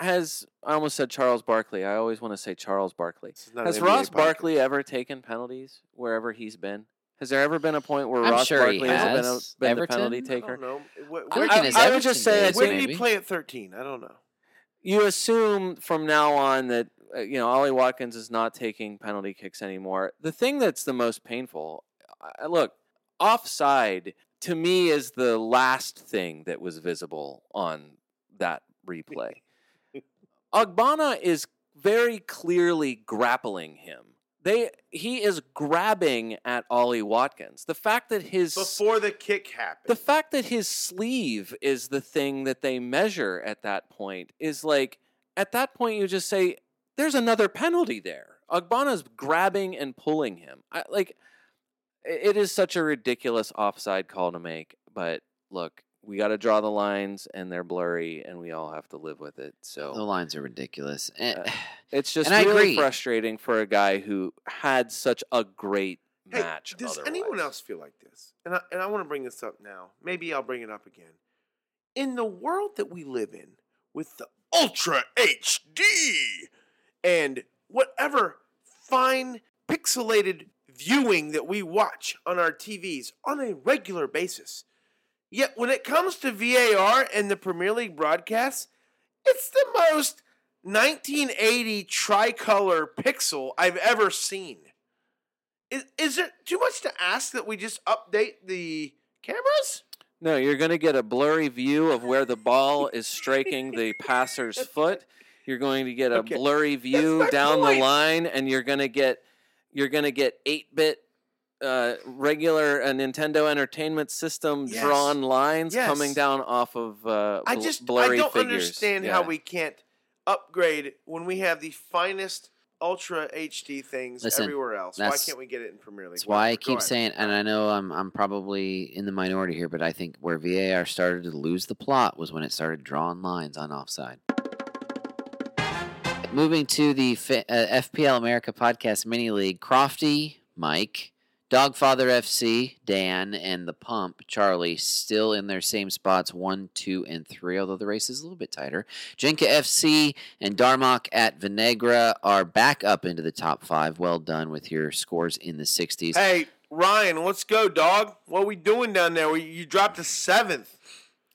has I almost said Charles Barkley. I always want to say Charles Barkley. This is not an Has NBA Ross podcast. Barkley ever taken penalties wherever he's been? Has there ever been a point where I'm Ross sure Barkley has, been, a, been the penalty I I taker? don't know. Wh- I where- think in his I would just say I days, when did he play at 13? I don't know. You assume from now on that Uh, you know, Ollie Watkins is not taking penalty kicks anymore. The thing that's the most painful, I- look, offside to me is the last thing that was visible on that replay. Ogbonna is very clearly grappling him. They he is grabbing at Ollie Watkins. The fact that his Before the kick happened. the fact that his sleeve is the thing that they measure at that point is like at that point you just say there's another penalty there. Ogbonna's grabbing and pulling him. I, like it is such a ridiculous offside call to make, but look, we got to draw the lines and they're blurry and we all have to live with it. So the lines are ridiculous. And, Uh, it's just and I really agree. frustrating for a guy who had such a great Hey, match. does anyone else feel like this? And I, and I want to bring this up now. Maybe I'll bring it up again. In the world that we live in, with the Ultra HD and whatever fine pixelated viewing that we watch on our TVs on a regular basis, yet when it comes to VAR and the Premier League broadcasts, it's the most 1980 tricolor pixel I've ever seen. Is, is it too much to ask that we just update the cameras? No, you're going to get a blurry view of where the ball is striking the passer's foot. You're going to get a Okay, blurry view down point. the line, and you're going to get you're going to get eight bit uh, regular uh, Nintendo Entertainment System Yes. drawn lines coming down off of uh, I bl- just I don't figures. understand how we can't upgrade when we have the finest Ultra HD things Listen, everywhere else. Why can't we get it in Premier League? That's why I keep ahead. saying, and I know I'm I'm probably in the minority here, but I think where VAR started to lose the plot was when it started drawing lines on offside. Moving to the F- uh, FPL America Podcast Mini League, Crofty, Mike, Dogfather FC, Dan, and the Pump, Charlie, still in their same spots, one, two, and three, although the race is a little bit tighter. Jenka FC and Darmok at Vinegra are back up into the top five. Well done with your scores in the 60s. Hey Ryan, let's go, dog. What are we doing down there? You dropped to seventh.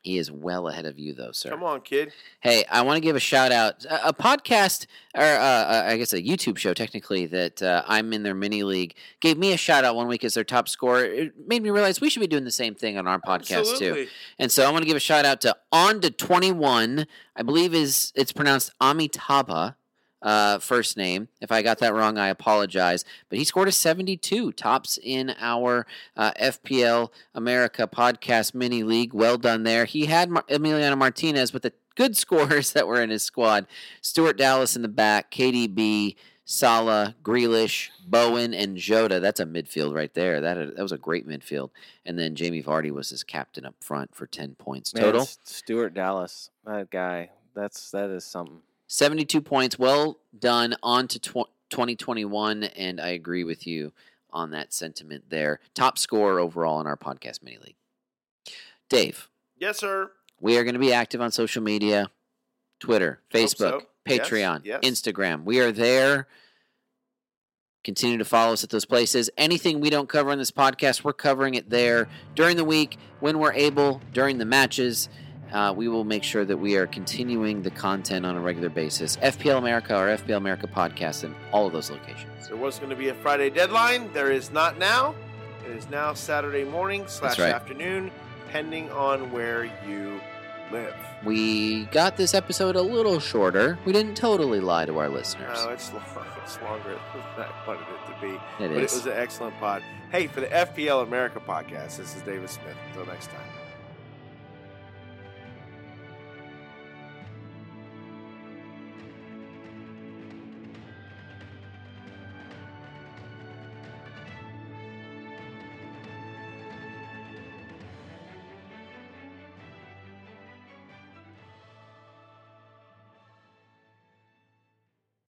He is well ahead of you, though, sir. Come on, kid. Hey, I want to give a shout out. A, a podcast, or uh, uh, I guess a YouTube show, technically, that uh, I'm in their mini league, gave me a shout out one week as their top scorer. It made me realize we should be doing the same thing on our podcast, too. And so I want to give a shout out to On to 21. I believe is it's pronounced Amitabha, uh, first name. If I got that wrong, I apologize. But he scored a 72, tops in our uh, FPL America podcast mini league. Well done there. He had Mar- Emiliano Martinez with the good scorers that were in his squad. Stuart Dallas in the back, KDB. Salah, Grealish, Bowen, and Jota. That's a midfield right there. That that was a great midfield. And then Jamie Vardy was his captain up front for ten points total. S- Stuart Dallas, that guy. That's that is something. 72 points. Well done. On to tw- 2021. And I agree with you on that sentiment there. Top scorer overall in our podcast mini league. Dave, Yes, sir. we are going to be active on social media Twitter, Facebook, so. Yes, Patreon, yes. Instagram. We are there. Continue to follow us at those places. Anything we don't cover in this podcast, we're covering it there during the week when we're able, during the matches. Uh, we will make sure that we are continuing the content on a regular basis. FPL America or FPL America podcast in all of those locations. There was going to be a Friday deadline. There is not now. It is now Saturday morning slash right. afternoon, depending on where you live. We got this episode a little shorter. We didn't totally lie to our listeners. No, it's, long, it's longer than I wanted it to be. It but is. it was an excellent pod. Hey, for the FPL America podcast, this is David Smith. Until next time.